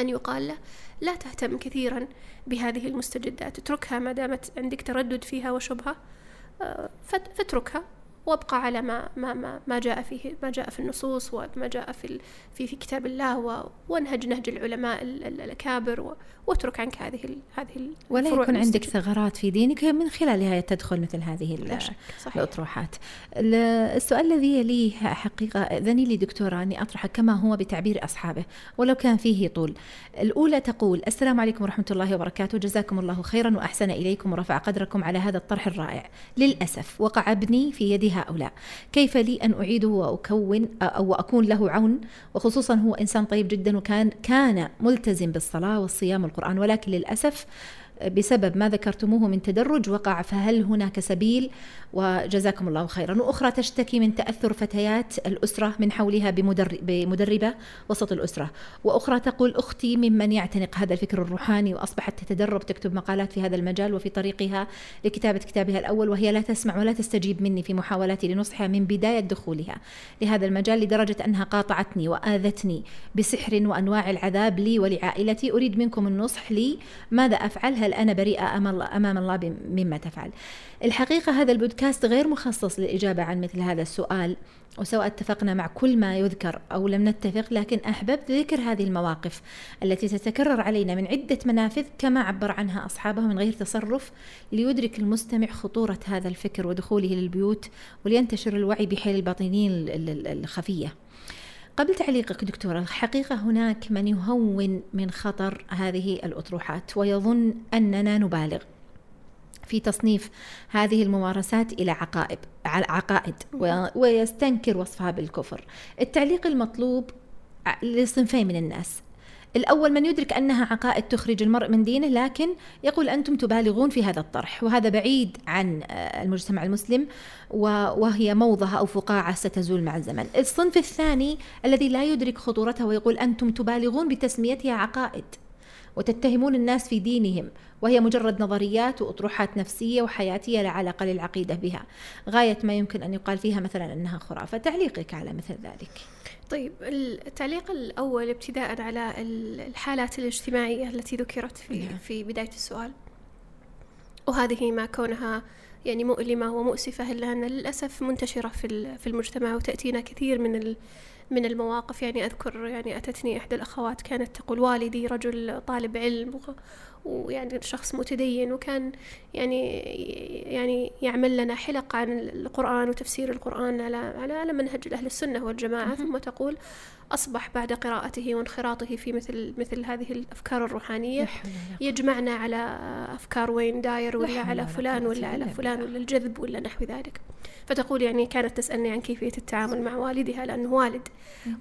أن يقال له لا تهتم كثيرا بهذه المستجدات. اتركها ما دامت عندك تردد فيها وشبهة. آه، فاتركها. وابقى على ما ما ما ما جاء فيه ما جاء في النصوص وما جاء في في في كتاب الله وانهج نهج العلماء ال- ال- الأكابر واترك عنك هذه هذه ولا يكون عندك. ثغرات في دينك من خلالها تدخل مثل هذه ال- لا شك صحيح. الأطروحات. ال- السؤال الذي يليه حقيقة أذني لي دكتورة أني أطرحه كما هو بتعبير أصحابه ولو كان فيه طول. الأولى تقول السلام عليكم ورحمة الله وبركاته جزاكم الله خيرا وأحسن إليكم ورفع قدركم على هذا الطرح الرائع. للأسف وقع ابني في يد هؤلاء كيف لي أن أعيده وأكون أو أكون له عون؟ وخصوصا هو إنسان طيب جدا وكان كان ملتزم بالصلاة والصيام والقرآن ولكن للأسف بسبب ما ذكرتموه من تدرج وقع فهل هناك سبيل؟ وجزاكم الله خيرا. وأخرى تشتكي من تأثر فتيات الأسرة من حولها بمدر- بمدربة وسط الأسرة. وأخرى تقول أختي ممن يعتنق هذا الفكر الروحاني وأصبحت تتدرب تكتب مقالات في هذا المجال وفي طريقها لكتابة كتابها الأول وهي لا تسمع ولا تستجيب مني في محاولاتي لنصحها من بداية دخولها لهذا المجال لدرجة أنها قاطعتني وآذتني بسحر وأنواع العذاب لي ولعائلتي. أريد منكم النصح لي ماذا أفعل؟ هل أنا بريئة أمام الله, مما تفعل. الحقيقة هذا البودكاست غير مخصص للإجابة عن مثل هذا السؤال وسواء اتفقنا مع كل ما يذكر أو لم نتفق لكن أحببت ذكر هذه المواقف التي تتكرر علينا من عدة منافذ كما عبر عنها أصحابها من غير تصرف ليدرك المستمع خطورة هذا الفكر ودخوله للبيوت ولينتشر الوعي بحيل الباطنيين ال- ال- الخفية. قبل تعليقك دكتورة الحقيقة هناك من يهون من خطر هذه الأطروحات ويظن أننا نبالغ في تصنيف هذه الممارسات إلى عقائد عقائد ويستنكر وصفها بالكفر. التعليق المطلوب لصنفين من الناس. الأول من يدرك أنها عقائد تخرج المرء من دينه لكن يقول أنتم تبالغون في هذا الطرح وهذا بعيد عن آه، المجتمع المسلم وهي موضة أو فقاعة ستزول مع الزمن. الصنف الثاني الذي لا يدرك خطورتها ويقول أنتم تبالغون بتسميتها عقائد. وتتهمون الناس في دينهم وهي مجرد نظريات وأطروحات نفسية وحياتية لا علاقة للعقيدة بها غاية ما يمكن أن يقال فيها مثلا أنها خرافة. تعليقك على مثل ذلك. طيب التعليق الأول ابتداء على ال- الحالات الاجتماعية التي ذكرت في نعم. في بداية السؤال. وهذه ما كونها يعني مؤلمة ومؤسفة إلا أن للأسف منتشرة في في المجتمع وتأتينا كثير من من المواقف يعني أذكر يعني أتتني إحدى الأخوات كانت تقول والدي رجل طالب علم ويعني شخص متدين وكان يعني يعني يعمل لنا حلق عن القرآن وتفسير القرآن على على على منهج أهل السنة والجماعة ثم تقول أصبح بعد قراءته وانخراطه في مثل مثل هذه الأفكار الروحانية يجمعنا على أفكار وين داير لا ولا على فلان ولا على فلان. ولا الجذب ولا نحو ذلك. فتقول يعني كانت تسألني عن كيفية التعامل مع والدها لأنه والد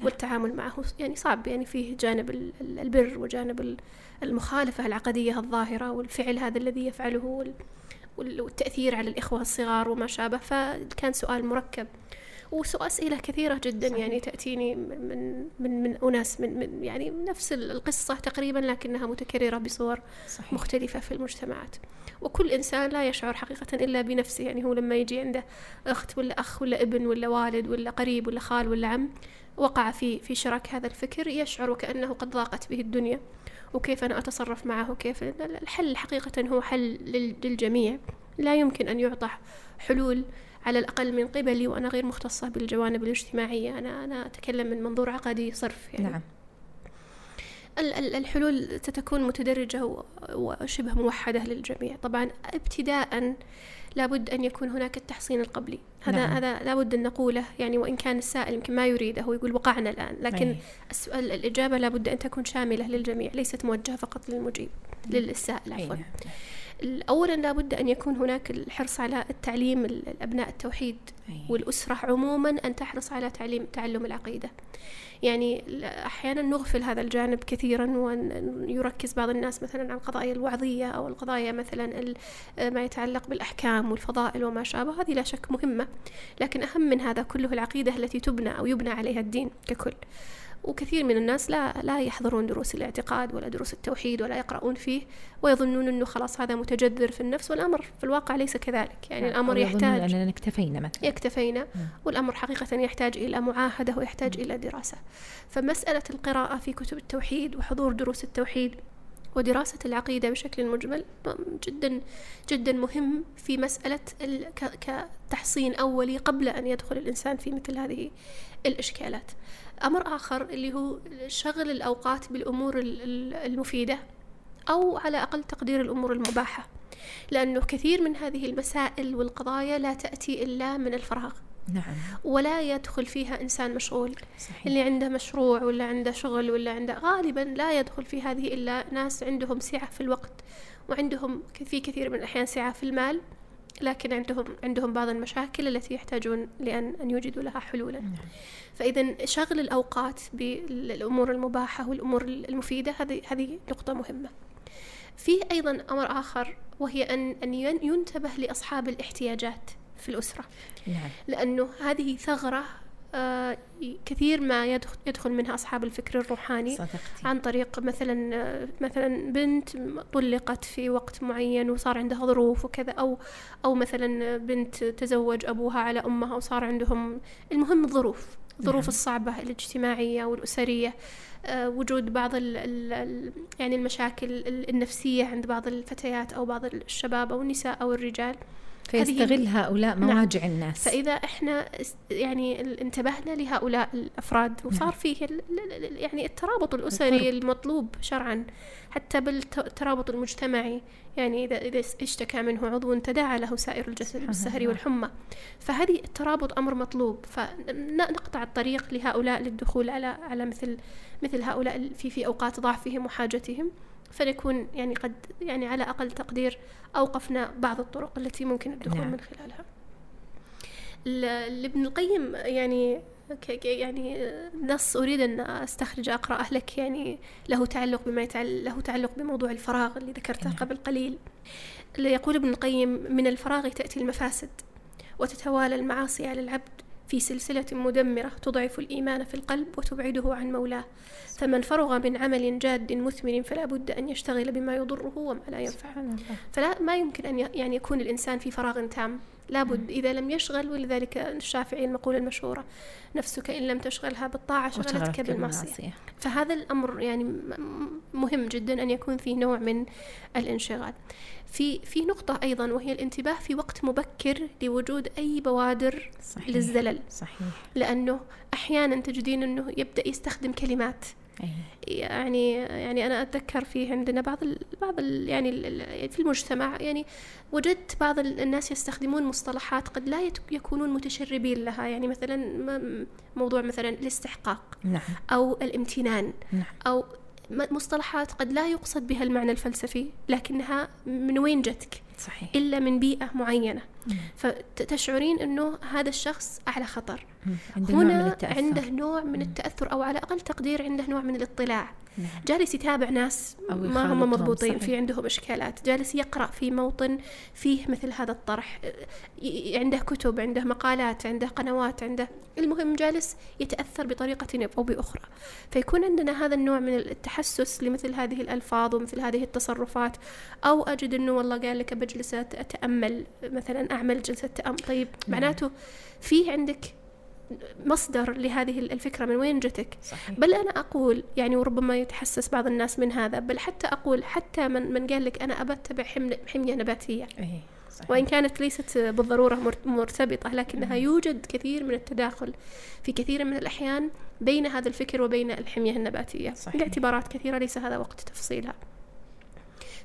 والتعامل معه يعني صعب يعني فيه جانب ال- ال- البر وجانب ال- المخالفة العقدية الظاهرة والفعل هذا الذي يفعله وال- والتأثير على الإخوة الصغار وما شابه فكان سؤال مركب وأسئلة كثيرة جدا صحيح. يعني تأتيني من من من أناس من, من يعني نفس القصة تقريبا لكنها متكررة بصور صحيح. مختلفة في المجتمعات وكل إنسان لا يشعر حقيقة إلا بنفسه يعني هو لما يجي عنده أخت ولا أخ ولا ابن ولا والد ولا قريب ولا خال ولا عم وقع في في شراك هذا الفكر يشعر وكأنه قد ضاقت به الدنيا وكيف أنا أتصرف معه وكيف الحل حقيقة هو حل لل- للجميع. لا يمكن أن يعطى حلول على الأقل من قبلي وأنا غير مختصة بالجوانب الاجتماعية. أنا أنا أتكلم من منظور عقدي صرف يعني. نعم. ال- ال- الحلول ستكون متدرجة وشبه موحدة للجميع. طبعا ابتداء لابد أن يكون هناك التحصين القبلي هذا نعم. هذا لابد أن نقوله يعني وإن كان السائل يمكن ما يريده هو يقول وقعنا الآن لكن. السؤال الإجابة لابد أن تكون شاملة للجميع ليست موجهة فقط للمجيب للسائل أي عفوا نعم. أولا لابد أن يكون هناك الحرص على التعليم الأبناء التوحيد والأسرة عموما أن تحرص على تعليم تعلم العقيدة. يعني أحيانا نغفل هذا الجانب كثيرا ويركز بعض الناس مثلا على القضايا الوعظية أو القضايا مثلا ما يتعلق بالأحكام والفضائل وما شابه هذه لا شك مهمة. لكن أهم من هذا كله العقيدة التي تبنى أو يبنى عليها الدين ككل. وكثير من الناس لا لا يحضرون دروس الاعتقاد ولا دروس التوحيد ولا يقرؤون فيه ويظنون إنه خلاص هذا متجذر في النفس والأمر في الواقع ليس كذلك. يعني الأمر يحتاج أننا اكتفينا مثلا. اكتفينا والأمر حقيقة يحتاج إلى معاهدة ويحتاج إلى دراسة. فمسألة القراءة في كتب التوحيد وحضور دروس التوحيد ودراسة العقيدة بشكل مجمل جدا جدا مهم في مسألة كتحصين أولي قبل أن يدخل الإنسان في مثل هذه الإشكالات. أمر آخر اللي هو شغل الأوقات بالأمور المفيدة أو على أقل تقدير الأمور المباحة لأنه كثير من هذه المسائل والقضايا لا تأتي إلا من الفراغ. نعم. ولا يدخل فيها إنسان مشغول. صحيح. اللي عنده مشروع ولا عنده شغل ولا عنده غالبا لا يدخل في هذه إلا ناس عندهم سعة في الوقت وعندهم في كثير من الأحيان سعة في المال لكن عندهم عندهم بعض المشاكل التي يحتاجون لأن أن يوجدوا لها حلولا نعم. فإذا شغل الأوقات بالأمور المباحة والأمور المفيدة هذه هذه نقطة مهمة في أيضا أمر آخر وهي أن أن ينتبه لأصحاب الاحتياجات في الأسرة نعم. لأنه هذه ثغرة كثير ما يدخل, يدخل منها أصحاب الفكر الروحاني صدقتي. عن طريق مثلا آه مثلا بنت طلقت في وقت معين وصار عندها ظروف وكذا أو أو مثلا بنت تزوج أبوها على أمها وصار عندهم المهم الظروف الظروف نعم. الصعبة الاجتماعية والأسرية آه وجود بعض ال ال يعني المشاكل النفسية عند بعض الفتيات أو بعض الشباب أو النساء أو الرجال فيستغل هؤلاء نعم. مواجع نعم. الناس فإذا إحنا يعني انتبهنا لهؤلاء الأفراد وصار نعم. فيه يعني الترابط الأسري القرب. المطلوب شرعا حتى بالترابط المجتمعي يعني إذا إذا اشتكى منه عضو تداعى له سائر الجسد بالسهر والحمى فهذه الترابط أمر مطلوب فنقطع الطريق لهؤلاء للدخول على على مثل مثل هؤلاء في في أوقات ضعفهم وحاجتهم فنكون يعني قد يعني على أقل تقدير أوقفنا بعض الطرق التي ممكن الدخول نعم. من خلالها لابن القيم يعني يعني نص أريد أن أستخرج أقرأه لك يعني له تعلق بما يتعلق له تعلق بموضوع الفراغ اللي ذكرته نعم. قبل قليل يقول ابن القيم من الفراغ تأتي المفاسد وتتوالى المعاصي على العبد في سلسلة مدمرة تضعف الإيمان في القلب وتبعده عن مولاه فمن فرغ من عمل جاد مثمر فلا بد أن يشتغل بما يضره وما لا ينفعه فلا ما يمكن أن يعني يكون الإنسان في فراغ تام. لابد إذا لم يشغل ولذلك الشافعي المقولة المشهورة نفسك إن لم تشغلها بالطاعة شغلتك بالمعصية. فهذا الأمر يعني مهم جدا أن يكون فيه نوع من الانشغال. في في نقطة أيضا وهي الانتباه في وقت مبكر لوجود أي بوادر صحيح للزلل. صحيح. لأنه أحيانا تجدين أنه يبدأ يستخدم كلمات. يعني يعني أنا أتذكر في عندنا بعض ال بعض ال يعني في المجتمع يعني وجدت بعض الناس يستخدمون مصطلحات قد لا يكونون متشربين لها. يعني مثلا موضوع مثلا الاستحقاق نعم. أو الامتنان نعم. أو مصطلحات قد لا يقصد بها المعنى الفلسفي لكنها من وين جتك صحيح. إلا من بيئة معينة. فتشعرين أنه هذا الشخص أعلى خطر. عنده هنا نوع من التأثر. عنده نوع من التأثر أو على أقل تقدير عنده نوع من الاطلاع. نعم. جالس يتابع ناس ما هم مضبوطين في عندهم إشكالات. جالس يقرأ في موطن فيه مثل هذا الطرح. عنده كتب عنده مقالات عنده قنوات عنده المهم جالس يتأثر بطريقة أو بأخرى. فيكون عندنا هذا النوع من التحسس لمثل هذه الألفاظ ومثل هذه التصرفات. أو أجد أنه والله قال لك بجلس أتأمل مثلا أعمل جلسة تأمل طيب نعم. معناته في عندك مصدر لهذه الفكرة من وين جتك صحيح. بل أنا أقول يعني وربما يتحسس بعض الناس من هذا بل حتى أقول حتى من, من قال لك أنا أبى أتبع حمية نباتية أيه. صحيح. وإن كانت ليست بالضرورة مرتبطة لكنها يوجد كثير من التداخل في كثير من الأحيان بين هذا الفكر وبين الحمية النباتية صحيح. لاعتبارات كثيرة ليس هذا وقت تفصيلها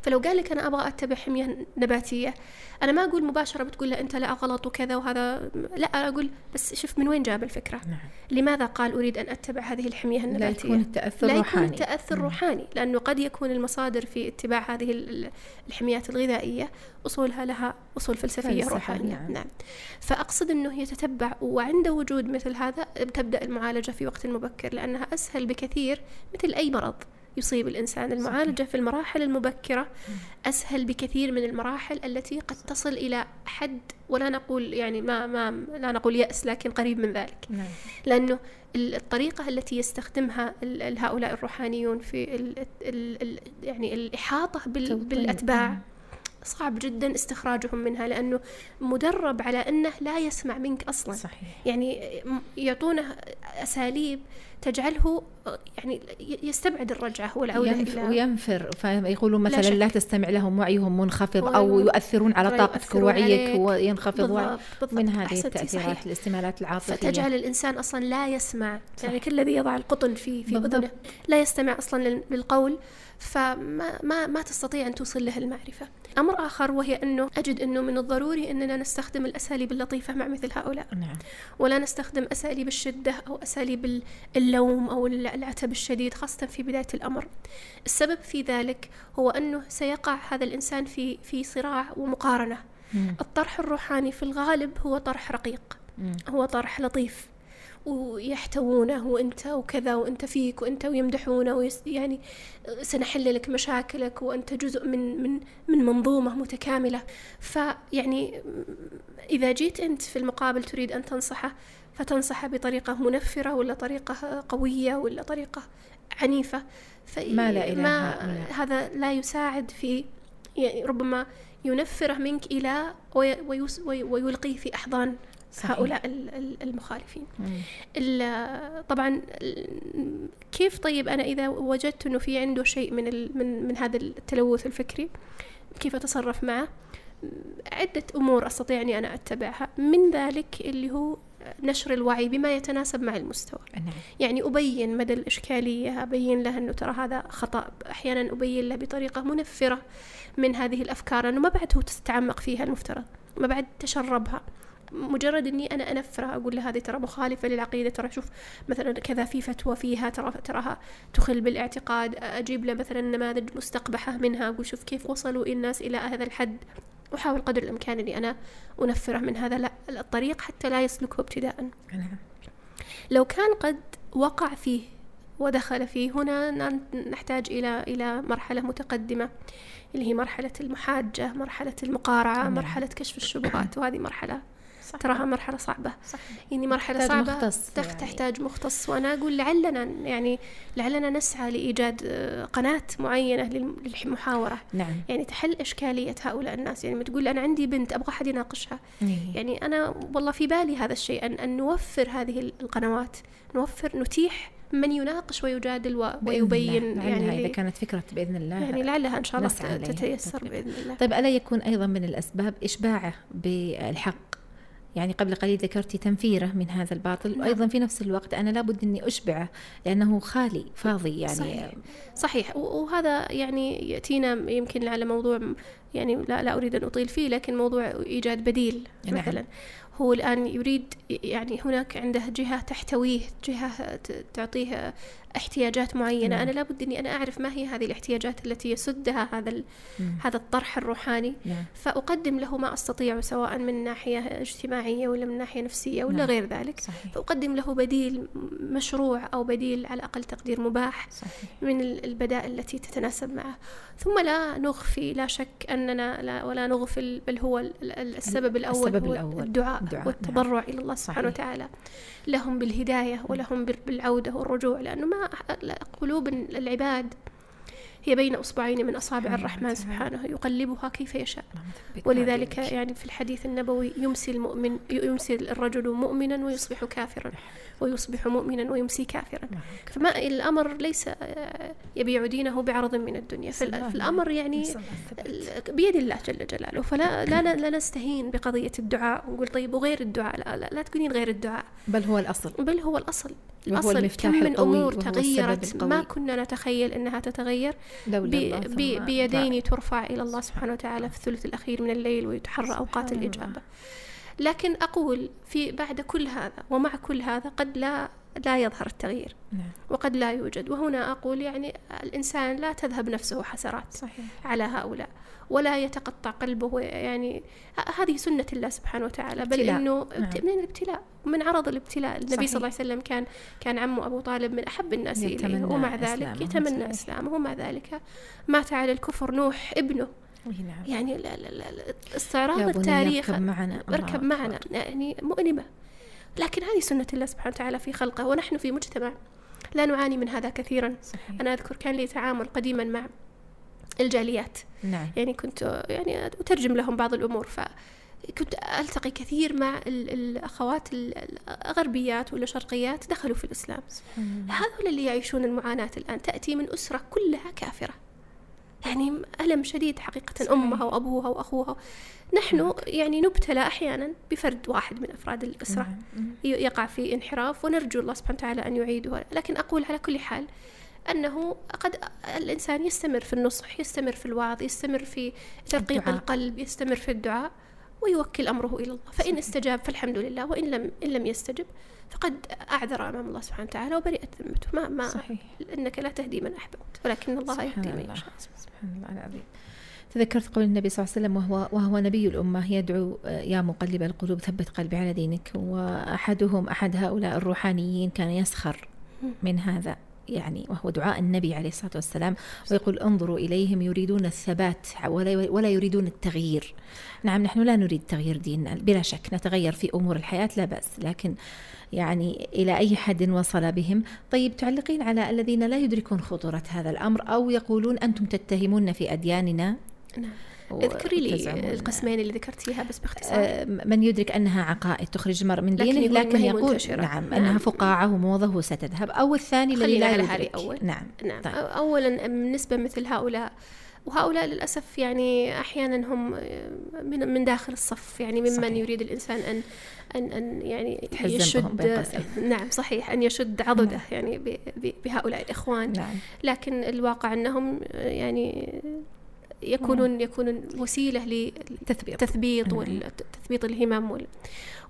فلو قال لك أنا أبغى أتبع حمية نباتية أنا ما أقول مباشرة بتقول له أنت لا غلط وكذا وهذا لا أقول بس شوف من وين جاب الفكرة؟ نعم. لماذا قال أريد أن أتبع هذه الحمية النباتية؟ لا يكون التأثر لا روحاني. يكون التاثر روحاني لأنه قد يكون المصادر في اتباع هذه ال- الحميات الغذائية أصولها لها أصول فلسفية فلسفة، روحانية. نعم. نعم. فأقصد أنه يتتبع وعند وجود مثل هذا تبدأ المعالجة في وقت مبكر لأنها أسهل بكثير مثل أي مرض. يصيب الإنسان المعالجة في المراحل المبكرة أسهل بكثير من المراحل التي قد تصل إلى حد ولا نقول يعني ما ما لا نقول يأس لكن قريب من ذلك نعم. لأنه ال- الطريقة التي يستخدمها هؤلاء الروحانيون في ال ال ال يعني الإحاطة بال توطين. بالأتباع. صعب جدا استخراجهم منها لأنه مدرب على أنه لا يسمع منك أصلا صحيح يعني يعطونه أساليب تجعله يعني يستبعد الرجعة والعودة ينف إلى وينفر فيقولون لا مثلا شك. لا تستمع لهم وعيهم منخفض أو يؤثرون على طاقتك ويؤثرون ووعيك. وينخفض وعي بالضبط بالضبط من هذه التأثيرات. الاستمالات العاطفية فتجعل الإنسان أصلا لا يسمع يعني صح. كالذي يضع القطن في في. أذنه لا يستمع أصلا لل- للقول فما ما ما تستطيع أن توصل له المعرفة. أمر آخر وهي أنه أجد أنه من الضروري أننا نستخدم الأساليب اللطيفة مع مثل هؤلاء. نعم. ولا نستخدم أساليب الشدة أو أساليب ال- اللوم أو الع- العتب الشديد خاصة في بداية الأمر. السبب في ذلك هو أنه سيقع هذا الإنسان في في صراع ومقارنة. مم. الطرح الروحاني في الغالب هو طرح رقيق. مم. هو طرح لطيف. ويحتوونه وانت وكذا وانت فيك وانت ويمدحونه ويس يعني سنحل لك مشاكلك وانت جزء من من من منظومة متكاملة فيعني إذا جيت أنت في المقابل تريد أن تنصحه فتنصحه بطريقة منفرة ولا طريقة قوية ولا طريقة عنيفة ما لا إله ما. هذا لا يساعد في يعني ربما ينفره منك إلى ويلقيه في أحضان صحيح. هؤلاء ال- ال- المخالفين. طبعا كيف طيب أنا إذا وجدت إنه في عنده شيء من من من هذا التلوث الفكري كيف أتصرف معه؟ عدة أمور أستطيع أني أنا أتبعها. من ذلك اللي هو نشر الوعي بما يتناسب مع المستوى. نعم. يعني أبين مدى الإشكالية أبين له أنه ترى هذا خطأ. أحيانا أبين له بطريقة منفرة من هذه الأفكار أنه ما بعد هو تتعمق فيها المفترض ما بعد تشربها. مجرد إني أنا أنفرها أقول له هذه ترى مخالفة للعقيدة. ترى شوف مثلا كذا في فتوى فيها ترى تراها تخل بالاعتقاد أجيب له مثلا نماذج مستقبحة منها أقول شوف كيف وصلوا الناس إلى هذا الحد. أحاول قدر الإمكان إني أنا انفره من هذا الطريق حتى لا يسلكه ابتداء نعم. لو كان قد وقع فيه ودخل فيه هنا نحتاج إلى إلى مرحلة متقدمة اللي هي مرحلة المحاجة مرحلة المقارعة نعم. مرحلة كشف الشبهات وهذه مرحلة صح. تراها مرحلة صعبة صح. يعني مرحلة تحتاج صعبة مختص تخ- يعني. تحتاج مختص وأنا أقول لعلنا يعني لعلنا نسعى لإيجاد آه، قناة معينة للم- للمحاورة نعم يعني تحل إشكالية هؤلاء الناس يعني تقول أنا عندي بنت أبغى أحد يناقشها إيه. يعني أنا والله في بالي هذا الشيء أن, أن نوفر هذه القنوات نوفر نتيح من يناقش ويجادل ويبين يعني لي- كانت فكرة بإذن الله يعني لعلها إن شاء الله. تتيسر. بإذن الله طيب ألا يكون أيضا من الأسباب إشباعه بالحق يعني قبل قليل ذكرتي تنفيره من هذا الباطل نعم. وأيضا في نفس الوقت أنا لابد أني أشبعه لأنه خالي فاضي يعني صحيح. صحيح وهذا يعني يأتينا يمكن على موضوع يعني لا, لا أريد أن أطيل فيه لكن موضوع إيجاد بديل نعم. مثلا هو الآن يريد يعني هناك عنده جهة تحتويه جهة تعطيه احتياجات معينة نعم. أنا لابد أني أنا أعرف ما هي هذه الاحتياجات التي يسدها هذا ال- مم. هذا الطرح الروحاني نعم فأقدم له ما أستطيع سواء من ناحية اجتماعية ولا من ناحية نفسية ولا نعم. غير ذلك صحيح فأقدم له بديل مشروع أو بديل على أقل تقدير مباح صحيح من ال- البدائل التي تتناسب معه ثم لا نخفي لا شك أننا لا ولا نغفل بل هو ال- ال- السبب الأول السبب هو الأول. الدعاء, الدعاء، والتضرع إلى الله سبحانه. وتعالى لهم بالهداية ولهم بال- بالعودة والرجوع لأنه ما قلوب العباد. هي بين أصبعين من أصابع الرحمن. سبحانه يقلبها كيف يشاء. ثبتنا ولذلك. يعني في الحديث النبوي يمسي المؤمن يمسي الرجل مؤمنا ويصبح كافرا ويصبح مؤمنا ويمسي كافرا. نعم. فما الأمر ليس آه، يبيع دينه بعرض من الدنيا. فالأمر يعني بيد الله جل جلاله. فلا لا, لا, نستهين بقضية الدعاء ونقول طيب وغير الدعاء لا, لا, لا تقولين غير الدعاء. بل هو الأصل. بل هو الأصل. الأصل كم من أمور تغيرت. ما كنا نتخيل أنها تتغير. بيدين ترفع إلى الله سبحانه وتعالى في الثلث الأخير من الليل ويتحرى أوقات الإجابة. لكن أقول في بعد كل هذا ومع كل هذا قد لا لا يظهر التغيير. نعم. وقد لا يوجد. وهنا أقول يعني الإنسان لا تذهب نفسه حسرات صحيح. على هؤلاء ولا يتقطع قلبه يعني. هذه سنة الله سبحانه وتعالى. بل إنه نعم. من الابتلاء من عرض الابتلاء. النبي صحيح. صلى الله عليه وسلم كان كان عمه أبو طالب من أحب الناس إليه ومع ذلك إسلامه. يتمنى صحيح. إسلامه. ومع ذلك مات على الكفر نوح ابنه. نعم. يعني استعراض التاريخ اركب معنا. معنا. يعني مؤلمة. لكن هذه سنة الله سبحانه وتعالى في خلقه ونحن في مجتمع لا نعاني من هذا كثيرا صحيح. أنا أذكر كان لي تعامل قديما مع الجاليات نعم. يعني كنت يعني أترجم لهم بعض الأمور ف كنت ألتقي كثير مع الأخوات الغربيات ولا شرقيات دخلوا في الإسلام هذول اللي يعيشون المعاناة الآن تأتي من أسرة كلها كافرة يعني ألم شديد حقيقة صحيح. أمها وأبوها وأخوها نحن نعم. يعني نبتلى أحيانا بفرد واحد من أفراد الأسرة. نعم. يقع في انحراف ونرجو الله سبحانه وتعالى أن يعيده. لكن أقول على كل حال أنه قد الإنسان يستمر في النصح يستمر في الوعظ يستمر في ترقيق القلب يستمر في الدعاء ويوكل أمره إلى الله. فإن استجاب فالحمد لله وإن لم إن لم يستجب فقد أعذر أمام الله سبحانه وتعالى وبرئت ذمته ما ما صحيح. إنك لا تهدي من أحببت ولكن الله يهدي من يشاء. سبحان الله العظيم. تذكرت قول النبي صلى الله عليه وسلم وهو, وهو نبي الأمة يدعو يا مقلب القلوب ثبت قلبي على دينك. وأحدهم أحد هؤلاء الروحانيين كان يسخر من هذا يعني وهو دعاء النبي عليه الصلاة والسلام ويقول انظروا إليهم يريدون الثبات ولا, ولا يريدون التغيير. نعم نحن لا نريد تغيير ديننا بلا شك نتغير في أمور الحياة لا بأس. لكن يعني إلى أي حد وصل بهم؟ طيب تعلقين على الذين لا يدركون خطورة هذا الأمر أو يقولون أنتم تتهمون في أدياننا؟ نعم. اذكري لي القسمين اللي ذكرتيها بس باختصار آه، من يدرك أنها عقائد تخرج المرء من دينه لكن, لكن يقول منتشرة. نعم, نعم إنها فقاعة وموضة وستذهب أو الثاني الذي لا يدرك أول. نعم نعم طيب. اولا بالنسبة مثل هؤلاء وهؤلاء للأسف يعني أحيانا هم من من داخل الصف يعني ممن صحيح. يريد الإنسان أن أن أن يعني يشد نعم صحيح أن يشد عضده نعم. يعني بهؤلاء الإخوان نعم. لكن الواقع أنهم يعني يكونون يكونون وسيلة للتثبيط تثبيط وتثبيط الهمم وال...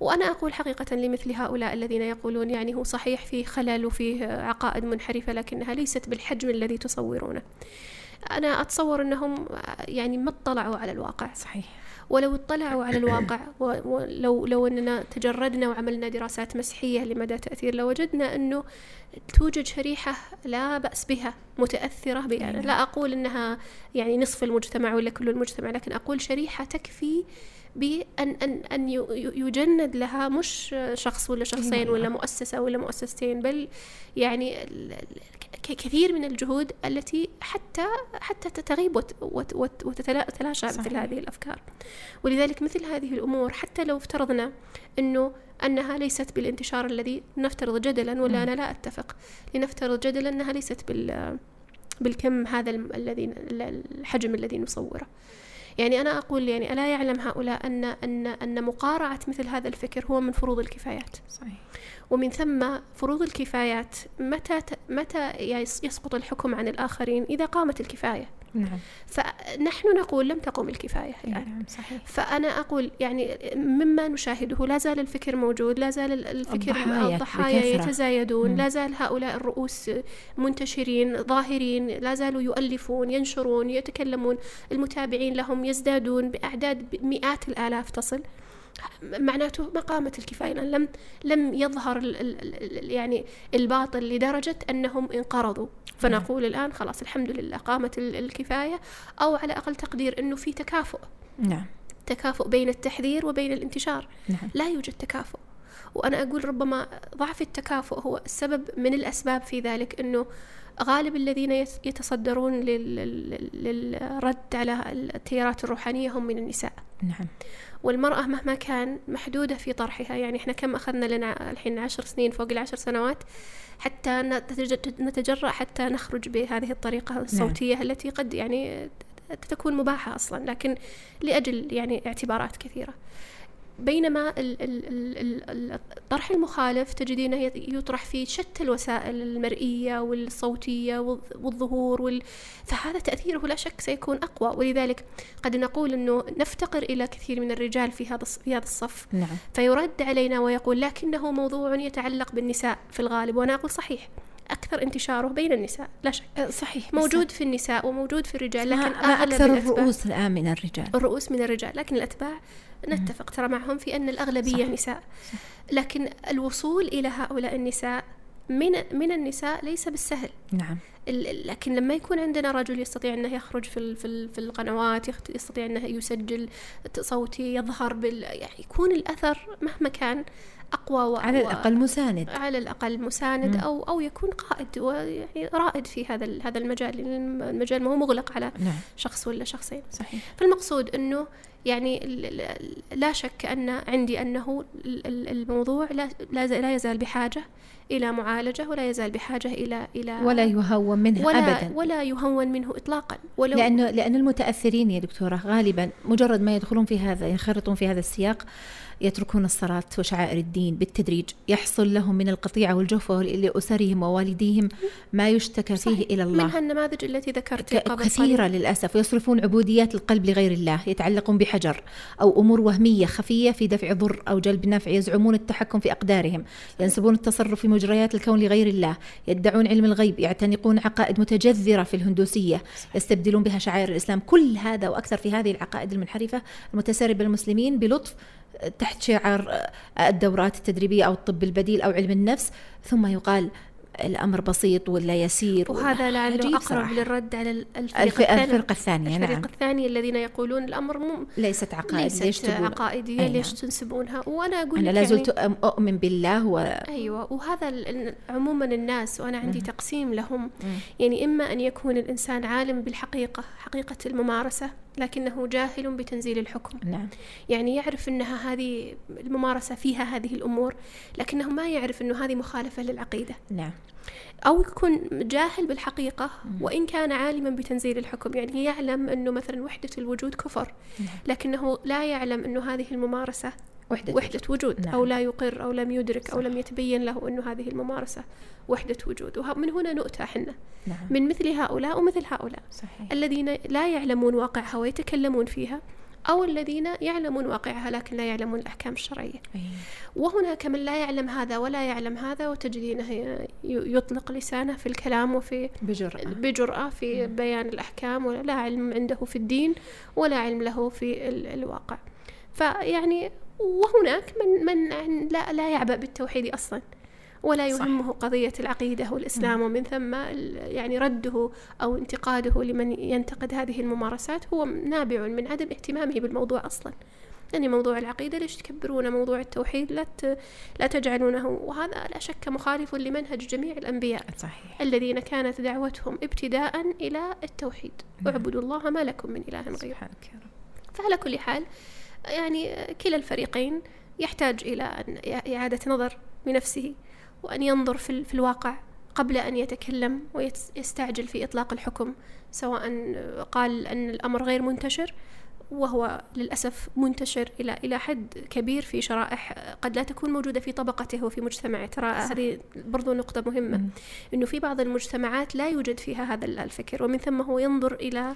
وأنا أقول حقيقة لمثل هؤلاء الذين يقولون يعني هو صحيح فيه خلل وفيه عقائد منحرفة لكنها ليست بالحجم الذي تصورونه. أنا أتصور أنهم يعني ما اطلعوا على الواقع. صحيح. ولو اطلعوا على الواقع ولو لو أننا تجردنا وعملنا دراسات مسحيه لمدى تأثير لوجدنا أنه توجد شريحة لا بأس بها متأثرة بها. لا أقول أنها يعني نصف المجتمع ولا كل المجتمع لكن أقول شريحة تكفي بأن أن أن يجند لها مش شخص ولا شخصين ولا مؤسسة ولا مؤسستين بل يعني كثير من الجهود التي حتى حتى تغيب وتتلاشى مثل هذه الأفكار. ولذلك مثل هذه الأمور حتى لو افترضنا إنه أنها ليست بالانتشار الذي نفترض جدلا ولا أنا لا أتفق. لنفترض جدلا أنها ليست بال بالكم هذا الذي الحجم الذي نصوره. يعني أنا أقول يعني ألا يعلم هؤلاء أن أن أن مقارعة مثل هذا الفكر هو من فروض الكفايات. صحيح. ومن ثم فروض الكفايات متى متى يسقط الحكم عن الآخرين إذا قامت الكفاية نعم. فنحن نقول لم تقم الكفاية يعني. نعم صحيح. فأنا أقول يعني مما نشاهده لا زال الفكر موجود لا زال الفكر الضحايا, الضحايا يتزايدون مم. لا زال هؤلاء الرؤوس منتشرين ظاهرين لا زالوا يؤلفون ينشرون يتكلمون المتابعين لهم يزدادون بأعداد مئات الآلاف تصل معناته ما قامت الكفاية لم لم يظهر ال ال يعني الباطل لدرجة أنهم انقرضوا. فنقول نعم. الآن خلاص الحمد لله قامت الكفاية أو على أقل تقدير أنه في تكافؤ. نعم. تكافؤ بين التحذير وبين الانتشار. نعم. لا يوجد تكافؤ. وأنا أقول ربما ضعف التكافؤ هو السبب من الأسباب في ذلك أنه غالب الذين يتصدرون للرد على التيارات الروحانية هم من النساء نعم والمرأة مهما كان محدودة في طرحها يعني إحنا كم أخذنا لنا الحين عشر سنين فوق العشر سنوات حتى نتجرأ حتى نخرج بهذه الطريقة نعم. الصوتية نعم. التي قد يعني تكون مباحة أصلا لكن لأجل يعني اعتبارات كثيرة بينما ال- ال- ال- ال- الطرح المخالف تجدينه يط- يطرح في شتى الوسائل المرئية والصوتية والظ- والظهور وال... فهذا تأثيره لا شك سيكون أقوى. ولذلك قد نقول أنه نفتقر إلى كثير من الرجال في هذا في هذا الصف. نعم. فيرد علينا ويقول لكنه موضوع يتعلق بالنساء في الغالب وأنا أقول صحيح. أكثر انتشاره بين النساء لا شك. صحيح. موجود في النساء وموجود في الرجال لكن ما الأتباع- الرؤوس الآن من الرجال. الرؤوس من الرجال لكن الأتباع نتفق ترى معهم في أن الأغلبية صح. نساء. لكن الوصول إلى هؤلاء النساء من من النساء ليس بالسهل. نعم. لكن لما يكون عندنا رجل يستطيع أنه يخرج في في ال- في القنوات يستطيع أنه يسجل صوتي يظهر بال يعني يكون الأثر مهما كان أقوى و... على الأقل مساند. على الأقل مساند مم. أو أو يكون قائد ويعني رائد في هذا هذا المجال. المجال ما هو مغلق على نعم. شخص ولا شخصين. صحيح. فالمقصود أنه يعني لا شك أن عندي ال- الموضوع لا يزال بحاجة إلى معالجة ولا يزال بحاجة إلى إلى ولا يهون منها ولا أبدا. ولا يهون منه اطلاقا. ولو لأنه لأن المتأثرين يا دكتورة غالبا مجرد ما يدخلون في هذا ينخرطون في هذا السياق يتركون الصلاة وشعائر الدين بالتدريج. يحصل لهم من القطيعة والجفوة لأسرهم ووالديهم ما يشتكى فيه إلى الله. منها النماذج التي ذكرت كثيرة قليل. للأسف. ويصرفون عبوديات القلب لغير الله يتعلقون بحجر أو أمور وهمية خفية في دفع ضر أو جلب نفع يزعمون التحكم في أقدارهم ينسبون التصرف في مجريات الكون لغير الله يدعون علم الغيب يعتنقون عقائد متجذرة في الهندوسية يستبدلون بها شعائر الإسلام. كل هذا وأكثر في هذه العقائد المنحرفة المتسربة المسلمين بلطف تحت شعار الدورات التدريبية أو الطب البديل أو علم النفس ثم يقال الأمر بسيط ولا يسير وهذا لعله أقرب. للرد على الفريق الثاني الفرقة الثانية الفريق نعم الثاني الذين يقولون الأمر مو ليست عقائد ليش ليست تقول عقائدية أي ليش. تنسبونها وأنا أقول أنا لك لا يعني زلت أم- أؤمن بالله و أيوه وهذا عموما الناس وأنا عندي مم. تقسيم لهم مم. يعني إما أن يكون الإنسان عالم بالحقيقة حقيقة الممارسة لكنه جاهل بتنزيل الحكم. نعم. يعني يعرف إنها هذه الممارسة فيها هذه الأمور لكنه ما يعرف إنه هذه مخالفة للعقيدة. نعم. أو يكون جاهل بالحقيقة وإن كان عالما بتنزيل الحكم. يعني يعلم إنه مثلا وحدة الوجود كفر نعم. لكنه لا يعلم إنه هذه الممارسة وحدة وحدة وجود. نعم. أو لا يقر أو لم يدرك أو صح. لم يتبين له أنه هذه الممارسة وحدة وجود. ومن هنا نؤتى حنا نعم. من مثل هؤلاء ومثل هؤلاء. صحيح. الذين لا يعلمون واقعها ويتكلمون فيها أو الذين يعلمون واقعها لكن لا يعلمون الأحكام الشرعية. أي. وهناك من لا يعلم هذا ولا يعلم هذا وتجدينه يطلق لسانه في الكلام وفي بجرأة. بجرأة في بيان الأحكام ولا علم عنده في الدين ولا علم له في ال- الواقع. فيعني وهناك من من لا لا يعبأ بالتوحيد أصلا ولا صح. يهمه قضية العقيدة والإسلام ومن ثم يعني رده أو انتقاده لمن ينتقد هذه الممارسات هو نابع من عدم اهتمامه بالموضوع أصلا. يعني موضوع العقيدة ليش تكبرون موضوع التوحيد لا لا تجعلونه. وهذا لا شك مخالف لمنهج جميع الأنبياء صحيح. الذين كانت دعوتهم ابتداء إلى التوحيد. نعم. اعبدوا الله ما لكم من إله غيره. فعلى كل حال يعني كلا الفريقين يحتاج إلى أن إعادة نظر بنفسه وأن ينظر في, في الواقع قبل أن يتكلم ويستعجل في إطلاق الحكم سواء قال أن الأمر غير منتشر وهو للأسف منتشر إلى إلى حد كبير في شرائح قد لا تكون موجودة في طبقته وفي مجتمعه ترى. هذه برضو نقطة مهمة. إنه في بعض المجتمعات لا يوجد فيها هذا الفكر ومن ثم هو ينظر إلى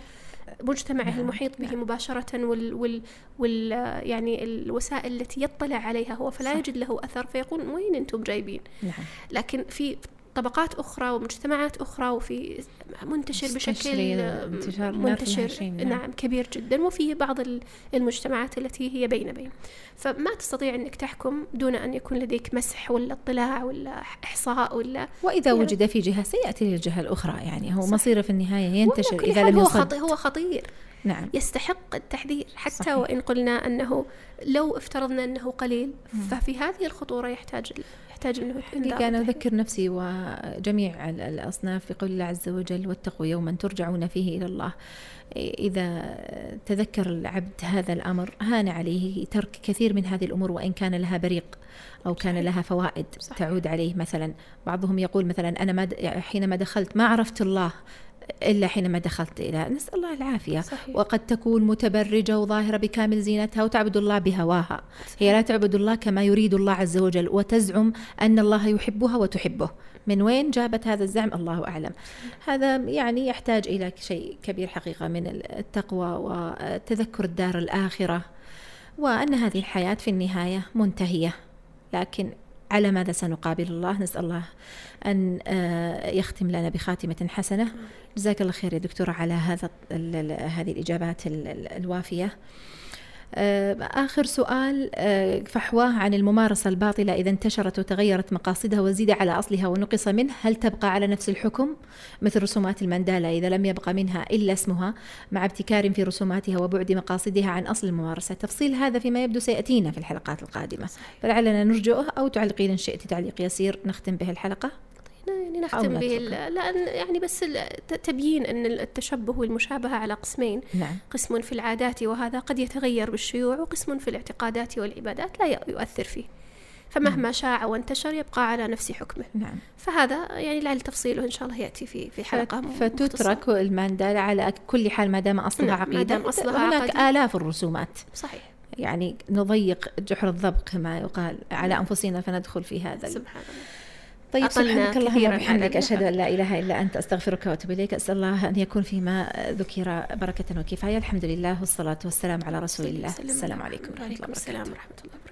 مجتمعه نعم، المحيط به نعم. مباشرة وال, وال, وال يعني الوسائل التي يطلع عليها هو فلا صح. يجد له أثر فيقول وين أنتم جايبين نعم لكن في طبقات أخرى ومجتمعات أخرى وفي منتشر بشكل انتشار منتشر نعم. نعم. كبير جدا وفي بعض ال- المجتمعات التي هي بين بين فما تستطيع أنك تحكم دون أن يكون لديك مسح ولا اطلاع ولا إحصاء ولا وإذا يعني- وجد في جهة سيأتي للجهة الأخرى يعني هو. مصيره في النهاية ينتشر إذا لم هو, يصد خطي هو خطير نعم يستحق التحذير حتى صحيح. وإن قلنا أنه لو افترضنا أنه قليل ففي هذه الخطورة يحتاج يحتاج أنه حقيقة أنا أذكر نفسي وجميع ال- الأصناف بقول الله عز وجل واتقوا يوما ترجعون فيه إلى الله إذا تذكر العبد هذا الأمر هان عليه ترك كثير من هذه الأمور وإن كان لها بريق أو كان صحيح. لها فوائد صحيح. تعود عليه مثلا بعضهم يقول مثلا أنا ما حينما دخلت ما عرفت الله إلا حينما دخلت إلى نسأل الله العافية. صحيح. وقد تكون متبرجة وظاهرة بكامل زينتها وتعبد الله بهواها. هي لا تعبد الله كما يريد الله عز وجل وتزعم أن الله يحبها وتحبه. من وين جابت هذا الزعم؟ الله أعلم. هذا يعني يحتاج إلى شيء كبير حقيقة من التقوى وتذكر الدار الآخرة وأن هذه الحياة في النهاية منتهية. لكن على ماذا سنقابل الله؟ نسأل الله أن آه، يختم لنا بخاتمة حسنة. جزاك الله خير يا دكتورة على هذا هذه الإجابات الوافية. آخر سؤال آه، فحواه عن الممارسة الباطلة إذا انتشرت وتغيرت مقاصدها وزيد على أصلها ونقص منه هل تبقى على نفس الحكم؟ مثل رسومات المندالة إذا لم يبقى منها إلا اسمها مع ابتكار في رسوماتها وبعد مقاصدها عن أصل الممارسة. تفصيل هذا فيما يبدو سيأتينا في الحلقات القادمة. فلعلنا نرجئه أو تعلقين إن شئت تعليق يسير نختم به الحلقة. يعني نختم به لأن يعني بس تبيين أن التشبه والمشابهة على قسمين نعم. قسم في العادات وهذا قد يتغير بالشيوع وقسم في الاعتقادات والعبادات لا يؤثر فيه فمهما نعم. شاع وانتشر يبقى على نفس حكمه نعم. فهذا يعني لعل تفصيله إن شاء الله يأتي في في حلقة فتترك الماندالة على كل حال ما دام أصلها نعم. عقيدة ما دام أصلها هناك عقدي. آلاف الرسومات صحيح يعني نضيق جحر الضبط كما يقال على أنفسنا فندخل في هذا سبحان الله طيب سبحانك اللهم وبحمدك أشهد أن لا إله إلا أنت أستغفرك وأتوب إليك أسأل الله أن يكون فيما ذكر بركة وكفاية. الحمد لله والصلاة والسلام على رسول الله السلام عليكم ورحمة الله وبركاته.